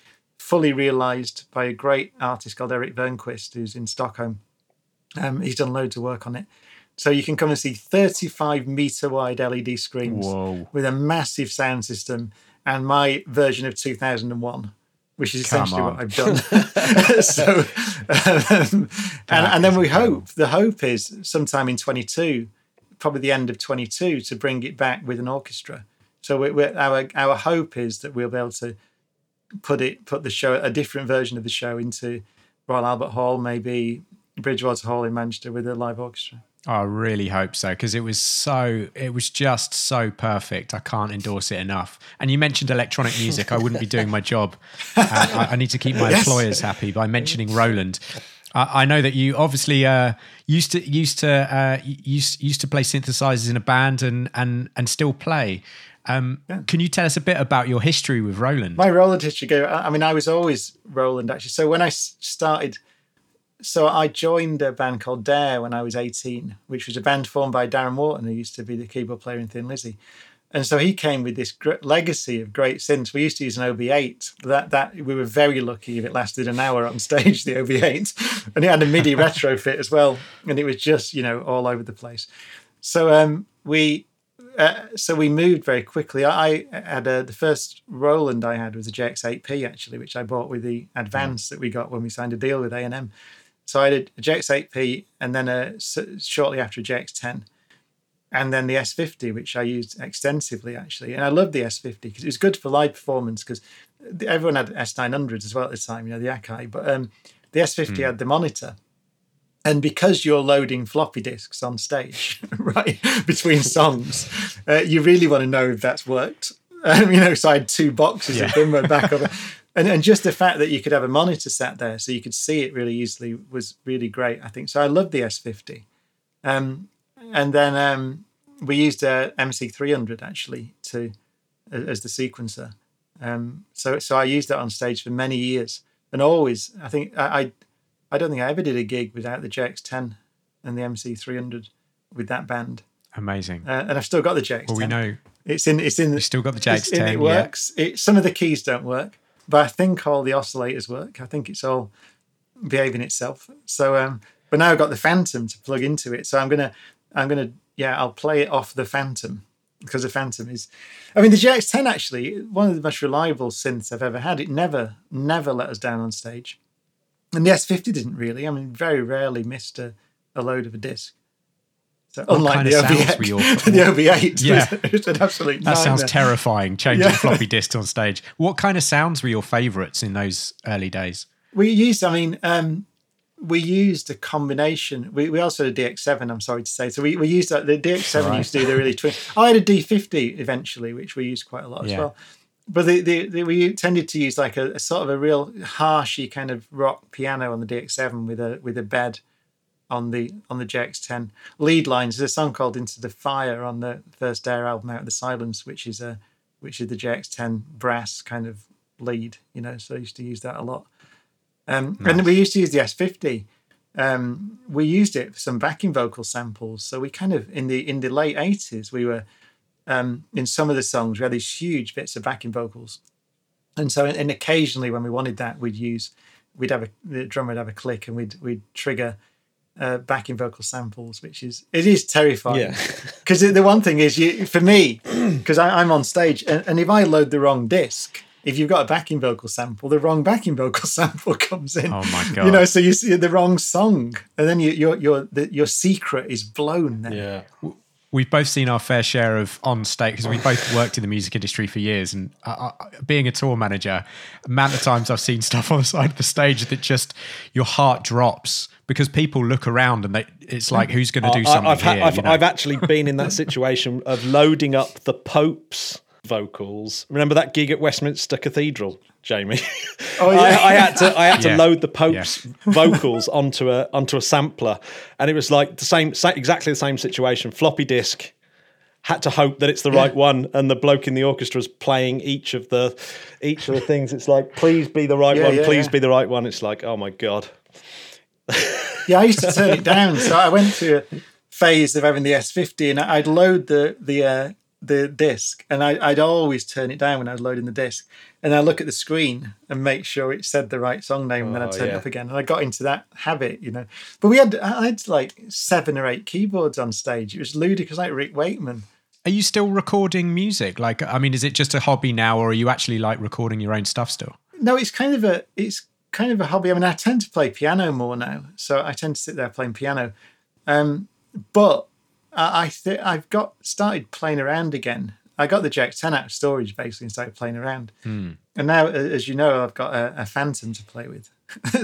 fully realised by a great artist called Erik Wernquist, who's in Stockholm. Um, he's done loads of work on it. So you can come and see 35 meter wide LED screens Whoa. with a massive sound system and my version of 2001 which is essentially what I've done. so, um, and, and then we hope the hope is sometime in 22, probably the end of 22, to bring it back with an orchestra. So we we're, our our hope is that we'll be able to put it put the show a different version of the show into Royal Albert Hall, maybe Bridgewater Hall in Manchester with a live orchestra. I really hope so because it was so it was just so perfect. I can't endorse it enough. And you mentioned electronic music. I wouldn't be doing my job. Uh, I, I need to keep my Yes. employers happy by mentioning Roland. I, I know that you obviously uh, used to used to uh, used used to play synthesizers in a band and and and still play. Um, Can you tell us a bit about your history with Roland? My Roland history go. I mean, I was always Roland actually. So when I started, so I joined a band called Dare when I was eighteen, which was a band formed by Darren Wharton, who used to be the keyboard player in Thin Lizzy. And so he came with this gr- legacy of great synths. We used to use an OB8. That that we were very lucky if it lasted an hour on stage. The OB8, and it had a MIDI retrofit as well, and it was just you know all over the place. So um, we uh, so we moved very quickly. I, I had a, the first Roland I had was a JX8P actually, which I bought with the advance that we got when we signed a deal with A and M. So I did a JX8P and then a, shortly after a JX10, and then the S50, which I used extensively actually. And I loved the S50 because it was good for live performance because everyone had S900s as well at the time, you know, the Akai. But um, the S50 had the monitor. And because you're loading floppy disks on stage, right, between songs, uh, you really want to know if that's worked. Um, you know, so I had two boxes of them went back over. And, and just the fact that you could have a monitor sat there so you could see it really easily was really great, I think. So I loved the S50. Um, and then um, we used a MC300 actually to as the sequencer. Um, so so I used that on stage for many years, and always I think I I, I don't think I ever did a gig without the JX10 and the MC300 with that band, Amazing. uh, and I've still got the JX10. well, we know it's in it's in you still got the it's in- JX10. It yeah. works. It, some of the keys don't work, but I think all the oscillators work. I think it's all behaving itself. So, um, but now I've got the Fantom to plug into it. So I'm gonna, I'm gonna, yeah, I'll play it off the Fantom because the Fantom is. I mean, the JX10 actually one of the most reliable synths I've ever had. It never, never let us down on stage, and the S50 didn't really. I mean, very rarely missed a, a load of a disc. So unlike kind the of sounds OB8, were your- the OB8 Yeah. was, was an absolute That sounds terrifying. Changing Yeah. floppy disks on stage. What kind of sounds were your favourites in those early days? We used, I mean, um, we used a combination. We, we also had a DX7, I'm sorry to say. So we, we used that. The DX7 Right. used to do the really twin. I had a D50 eventually, which we used quite a lot as well. But the, the, the, we tended to use like a, a sort of a real harshy kind of rock piano on the DX7 with a with a bed on the on the JX10 lead lines. There's a song called "Into the Fire" on the first Dare album, Out of the Silence, which is a which is the JX10 brass kind of lead. You know, so I used to use that a lot. Um, And we used to use the S50. Um, we used it for some backing vocal samples. So we kind of in the in the late eighties, we were um, in some of the songs we had these huge bits of backing vocals, and so and occasionally when we wanted that, we'd use we'd have a the drummer would have a click and we'd we'd trigger uh, backing vocal samples, which is it is terrifying. Yeah. Because the one thing is, you for me, because I'm on stage, and, and if I load the wrong disc, if you've got a backing vocal sample, the wrong backing vocal sample comes in. Oh my god! You know, so you see the wrong song, and then you, your your the, your secret is blown. Then. Yeah. We've both seen our fair share of on stage because we both worked in the music industry for years. And uh, uh, being a tour manager, amount of times I've seen stuff on the side of the stage that just your heart drops because people look around and they, it's like, who's going to do I- something I've, here? I've, you know? I've actually been in that situation of loading up the Pope's vocals. Remember that gig at Westminster Cathedral, Jamie? Oh, yeah. I, I had to I had to Yeah. load the Pope's vocals onto a onto a sampler, and it was like the same, exactly the same situation. Floppy disk. Had to hope that it's the right one, and the bloke in the orchestra is playing each of the each of the things. It's like, please be the right Yeah, one, yeah, please yeah. be the right one. It's like, oh my god. Yeah, I used to turn it down. So I went through a phase of having the S50, and I'd load the the uh, the disc, and I, I'd always turn it down when I was loading the disc, and I look at the screen and make sure it said the right song name, and then I'd Oh, turn it up again. And I got into that habit, you know. But we had I had like seven or eight keyboards on stage. It was ludicrous, like Rick Wakeman. Are you still recording music? Like, I mean, is it just a hobby now, or are you actually like recording your own stuff still? no, it's kind of a it's kind of a hobby. I mean, I tend to play piano more now, so I tend to sit there playing piano. Um, but I, I th- I've got started playing around again. I got the JX10 out of storage basically and started playing around. And now, as you know, I've got a, a Fantom to play with,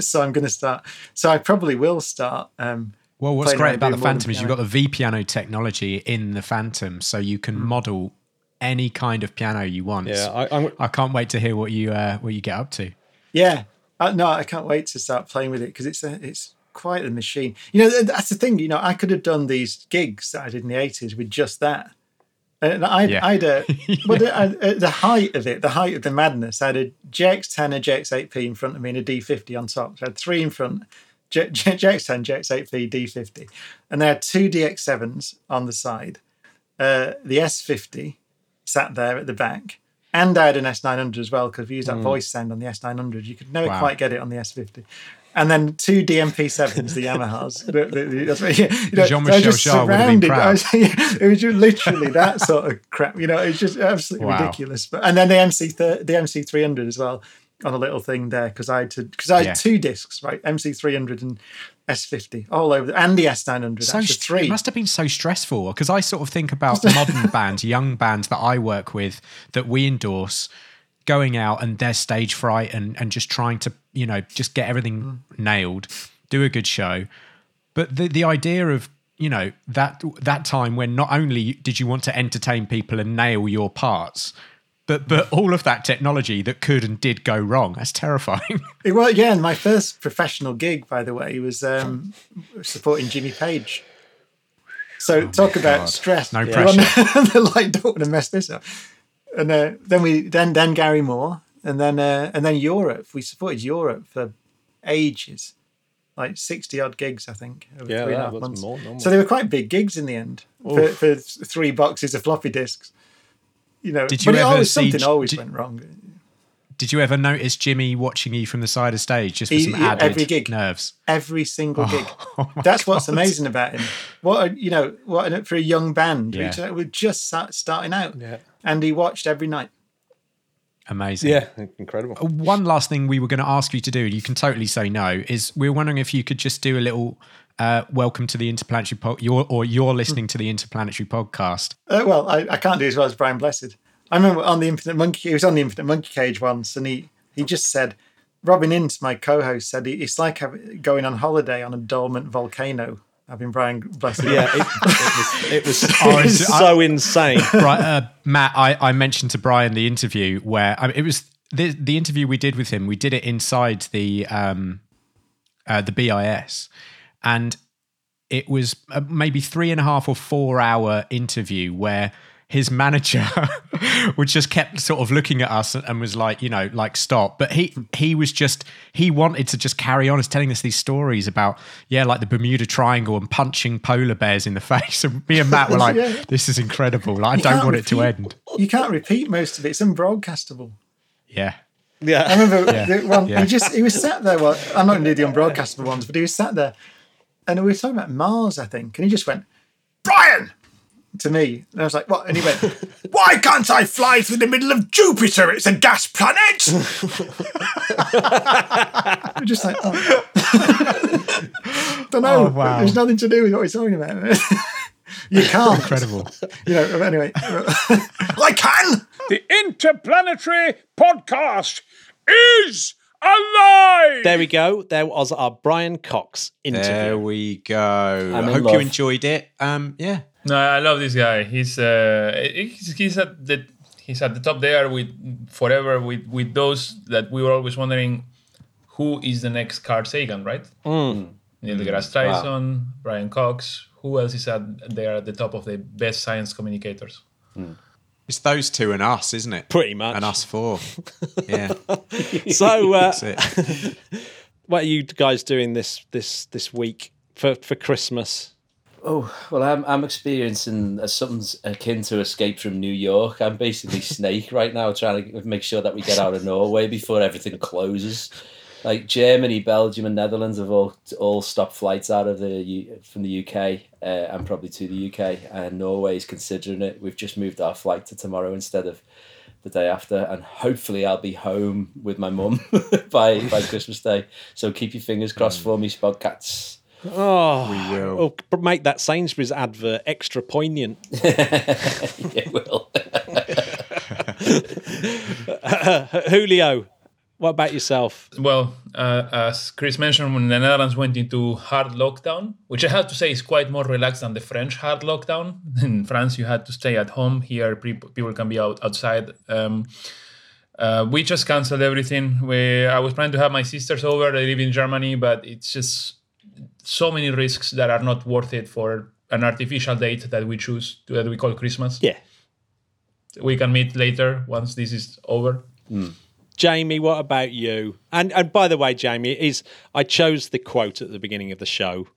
so I'm going to start. So I probably will start. Um, Well, what's great about the doing more than Fantom is you've got the V piano technology in the Fantom, so you can model any kind of piano you want. Yeah, I, I'm, I can't wait to hear what you uh, what you get up to. Yeah, uh, no, I can't wait to start playing with it because it's a, it's quite a machine. You know, that's the thing. You know, I could have done these gigs that I did in the eighties with just that. And I'd, Yeah. I'd uh, well, the, at the height of it, the height of the madness, I had a JX10, a JX8P in front of me, and a D50 on top. So I had three in front, J- J- JX10, JX8P, D50, and they had two DX7s on the side. Uh, the S50 sat there at the back, and I had an S900 as well because we used that voice sound on the S900. You could never Wow. quite get it on the S50. And then two DMP7s, the Yamahas. The- the- the- you know, Jean-Michel Jarre would have been surrounded- proud. was- yeah, it was just literally that sort of crap. You know, it was just absolutely Wow. ridiculous. But and then the MC thir- the MC three hundred as well on a little thing there because I had to because I had Yeah. two discs right MC three hundred and S fifty all over and the S nine hundred So actually three. it must have been so stressful because I sort of think about modern bands, young bands that I work with that we endorse, going out and their stage fright and and just trying to you know just get everything nailed, do a good show. But the the idea of you know that that time when not only did you want to entertain people and nail your parts. But, but all of that technology that could and did go wrong, that's terrifying. It was yeah. And my first professional gig, by the way, was um, supporting Jimmy Page. So talk about Oh God. stress. No the, the like, don't want to mess this up. And uh, then we then then Gary Moore, and then uh, and then Europe. We supported Europe for ages, like sixty odd gigs, I think. Over Yeah, three and a half months. more normal. So they were quite big gigs in the end for, for three boxes of floppy disks. You know, Did but you it ever always, see- something always did- went wrong. Did you ever notice Jimmy watching you from the side of stage just for He- some added every gig. nerves? every single gig. Oh my That's what's amazing about him. What a, you know, what a, for a young band, Yeah. which uh, we're just start, starting out, Yeah. And he watched every night. Amazing. yeah, incredible. One last thing we were going to ask you to do, you can totally say no, is we are wondering if you could just do a little uh, welcome to the Interplanetary Pod, your, or you're listening to the Interplanetary Podcast. Uh, well, I, I can't do as well as Brian Blessed. I remember on the Infinite Monkey, he was on the Infinite Monkey Cage once, and he he just said, Robin Ince, my co-host, said it's like going on holiday on a dormant volcano. Having Brian Blessed. Yeah, it, it was, it was, it was is- I- so insane. right, uh, Matt, I, I mentioned to Brian the interview where I mean, it was the, the interview we did with him. We did it inside the um, uh, the BIS, and it was maybe three and a half or four hour interview where his manager which just kept sort of looking at us and was like, you know, like stop. But he he was just he wanted to just carry on. As telling us these stories about yeah, like the Bermuda Triangle and punching polar bears in the face. And me and Matt were like, Yeah. this is incredible. Like, I don't can't want it to end. You can't repeat most of it. It's unbroadcastable. Yeah. Yeah. I remember Yeah. the one, Yeah. he just he was sat there. Well, I'm not going to do the unbroadcastable ones, but he was sat there, and we were talking about Mars, I think, and he just went, Brian, to me, and I was like, what? And he went, Why can't I fly through the middle of Jupiter? It's a gas planet. I'm just like, oh. don't know. Oh, wow. There's nothing to do with what we're talking about. you can't. Incredible. You know. Anyway, I can. The Interplanetary Podcast is alive! there we go. There was our Brian Cox interview. There we go. I'm I in hope you enjoyed it. Um, yeah. No, I love this guy. He's uh, he's, he's at the he's at the top there with forever with with those that we were always wondering who is the next Carl Sagan, right? Neil deGrasse Tyson, Brian Cox. Who else is at there at the top of the best science communicators? It's those two and us, isn't it? Pretty much. And us four. Yeah. So, uh, That's it. what are you guys doing this this this week for for Christmas? Oh well, I'm I'm experiencing something akin to Escape from New York. I'm basically Snake right now, trying to make sure that we get out of Norway before everything closes. Like Germany, Belgium, and Netherlands have all all stopped flights out of the from the UK uh, and probably to the UK. And Norway is considering it. We've just moved our flight to tomorrow instead of the day after, and hopefully I'll be home with my mum by by Christmas Day. So keep your fingers crossed for me, Spodcats. Oh, We will. oh, make that Sainsbury's advert extra poignant. yeah, will. Julio, what about yourself? Well, uh, as Chris mentioned, when the Netherlands went into hard lockdown, which I have to say is quite more relaxed than the French hard lockdown. In France, you had to stay at home. Here, pe- people can be out outside. Um, uh, we just canceled everything. We, I was planning to have my sisters over. They live in Germany, but it's just so many risks that are not worth it for an artificial date that we choose to, that we call Christmas. Yeah. We can meet later once this is over. Hmm. Jamie, what about you? And and by the way, Jamie, is I chose the quote at the beginning of the show,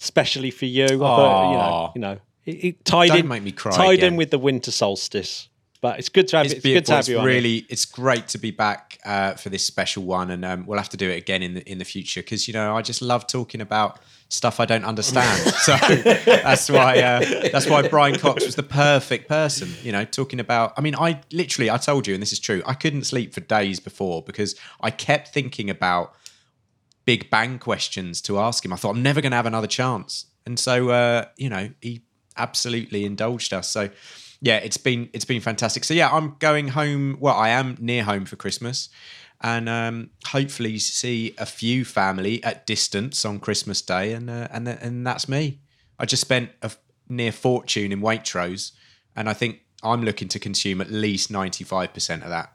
especially for you. I thought, you know, you know, it, it tied Don't in, make me cry Tied again. in with the winter solstice, but it's good to have. It's, It's, good to have It's you on. it. really, it's great to be back uh, for this special one, and um, we'll have to do it again in the in the future because you know I just love talking about stuff I don't understand. so that's why uh, that's why Brian Cox was the perfect person. You know, talking about. I mean, I literally, I told you, and this is true. I couldn't sleep for days before because I kept thinking about Big Bang questions to ask him. I thought I'm never going to have another chance, and so uh, you know he absolutely indulged us. So yeah, it's been it's been fantastic. So yeah, I'm going home. Well, I am near home for Christmas, and um, hopefully see a few family at distance on Christmas Day, and uh, and and that's me. I just spent a near fortune in Waitrose, and I think I'm looking to consume at least ninety five percent of that,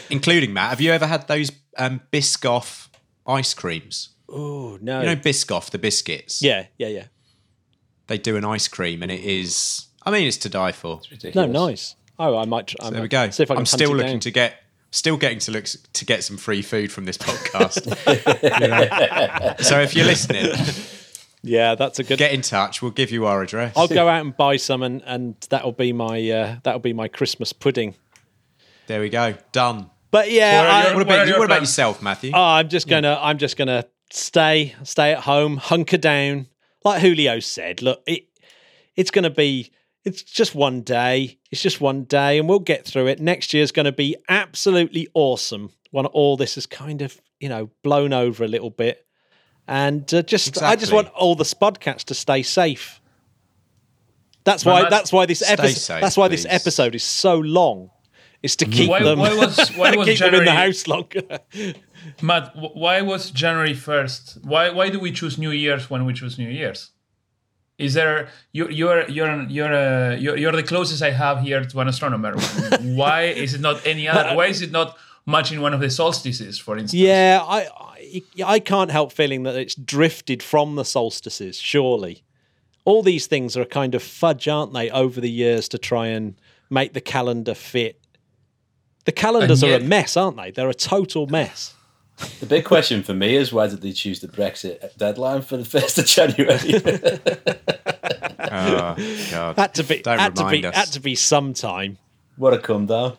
including Matt. Have you ever had those um, Biscoff ice creams? Oh no! You know Biscoff, the biscuits. yeah, yeah, yeah. They do an ice cream, and it is. I mean, it's to die for. No, Ridiculous. nice. Oh, I might. I There we go. See if I can I'm still looking down. to get, still getting to look to get some free food from this podcast. You know? So if you're listening, Yeah, that's a good. get in touch. We'll give you our address. I'll go out and buy some, and, and that'll be my uh, that'll be my Christmas pudding. There we go. Done. But yeah, What I, What about What you? What about yourself, Matthew? Oh, I'm just gonna I'm just gonna stay stay at home, hunker down. Like Julio said, look, it it's gonna be it's just one day. It's just one day, and we'll get through it. Next year's gonna be absolutely awesome when all this is kind of you know blown over a little bit. And uh, just I just want all the Spodcats to stay safe. That's why Matt- that's why this episode safe, that's why this episode is so long. Is to keep Why- them why was- why was keep them in the house longer. Matt, why was January first? Why why do we choose New Year's when we choose New Year's? Is there you you're you're you're uh, you're, you're the closest I have here to an astronomer. why is it not any other? Why is it not matching one of the solstices, for instance? Yeah, I, I I can't help feeling that it's drifted from the solstices. Surely, all these things are a kind of fudge, aren't they? Over the years to try and make the calendar fit. The calendars And are a mess, aren't they? They're a total mess. The big question for me is why did they choose the Brexit deadline for the first of January? Oh, God. Had to be Don't had to be us. had to be sometime. what a come down!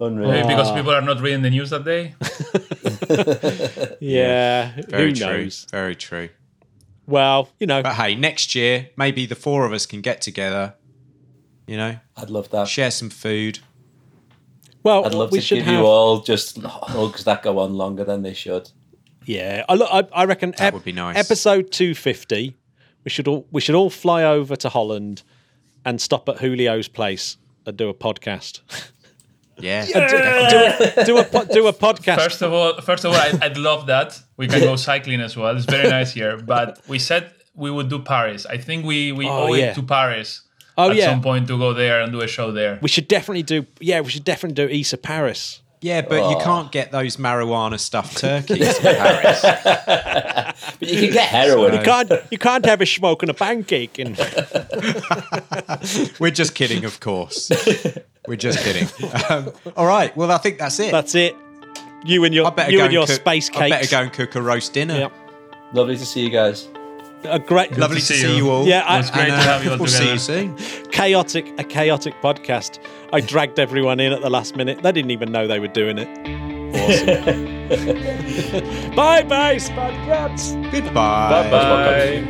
Unreal. Maybe because ah. people are not reading the news that day. Yeah, Very who true. knows? Very true. Well, you know, But hey, next year maybe the four of us can get together. You know, I'd love that. share some food. Well, I'd love we to should give have. you all just hugs that go on longer than they should. Yeah, I look. I, I reckon That would be nice. Episode two fifty. We should all we should all fly over to Holland and stop at Julio's place and do a podcast. Yeah. do, a, do a do a podcast. First of all, first of all, I, I'd love that. We can go cycling as well. It's very nice here. But we said we would do Paris. I think we we Oh, owe yeah. it to Paris Oh, yeah. at yeah. some point to go there and do a show there. we should definitely do. Yeah, we should definitely do Issa Paris. Yeah, but you can't get those marijuana stuffed turkeys in Paris. But you can get heroin. You can't you can't have a smoke and a pancake. And We're just kidding, of course. We're just kidding. Um, all right. Well, I think that's it. that's it. You and your I better you go and your cook, space I better go and cook a roast dinner. Yep. Lovely to see you guys. A great, Lovely to see see you. you all. Yeah, I- It's great And, to have you all We'll see you soon. chaotic, a chaotic podcast. I dragged everyone in at the last minute. They didn't even know they were doing it. Awesome. bye bye, Spud Cats. Goodbye. Bye.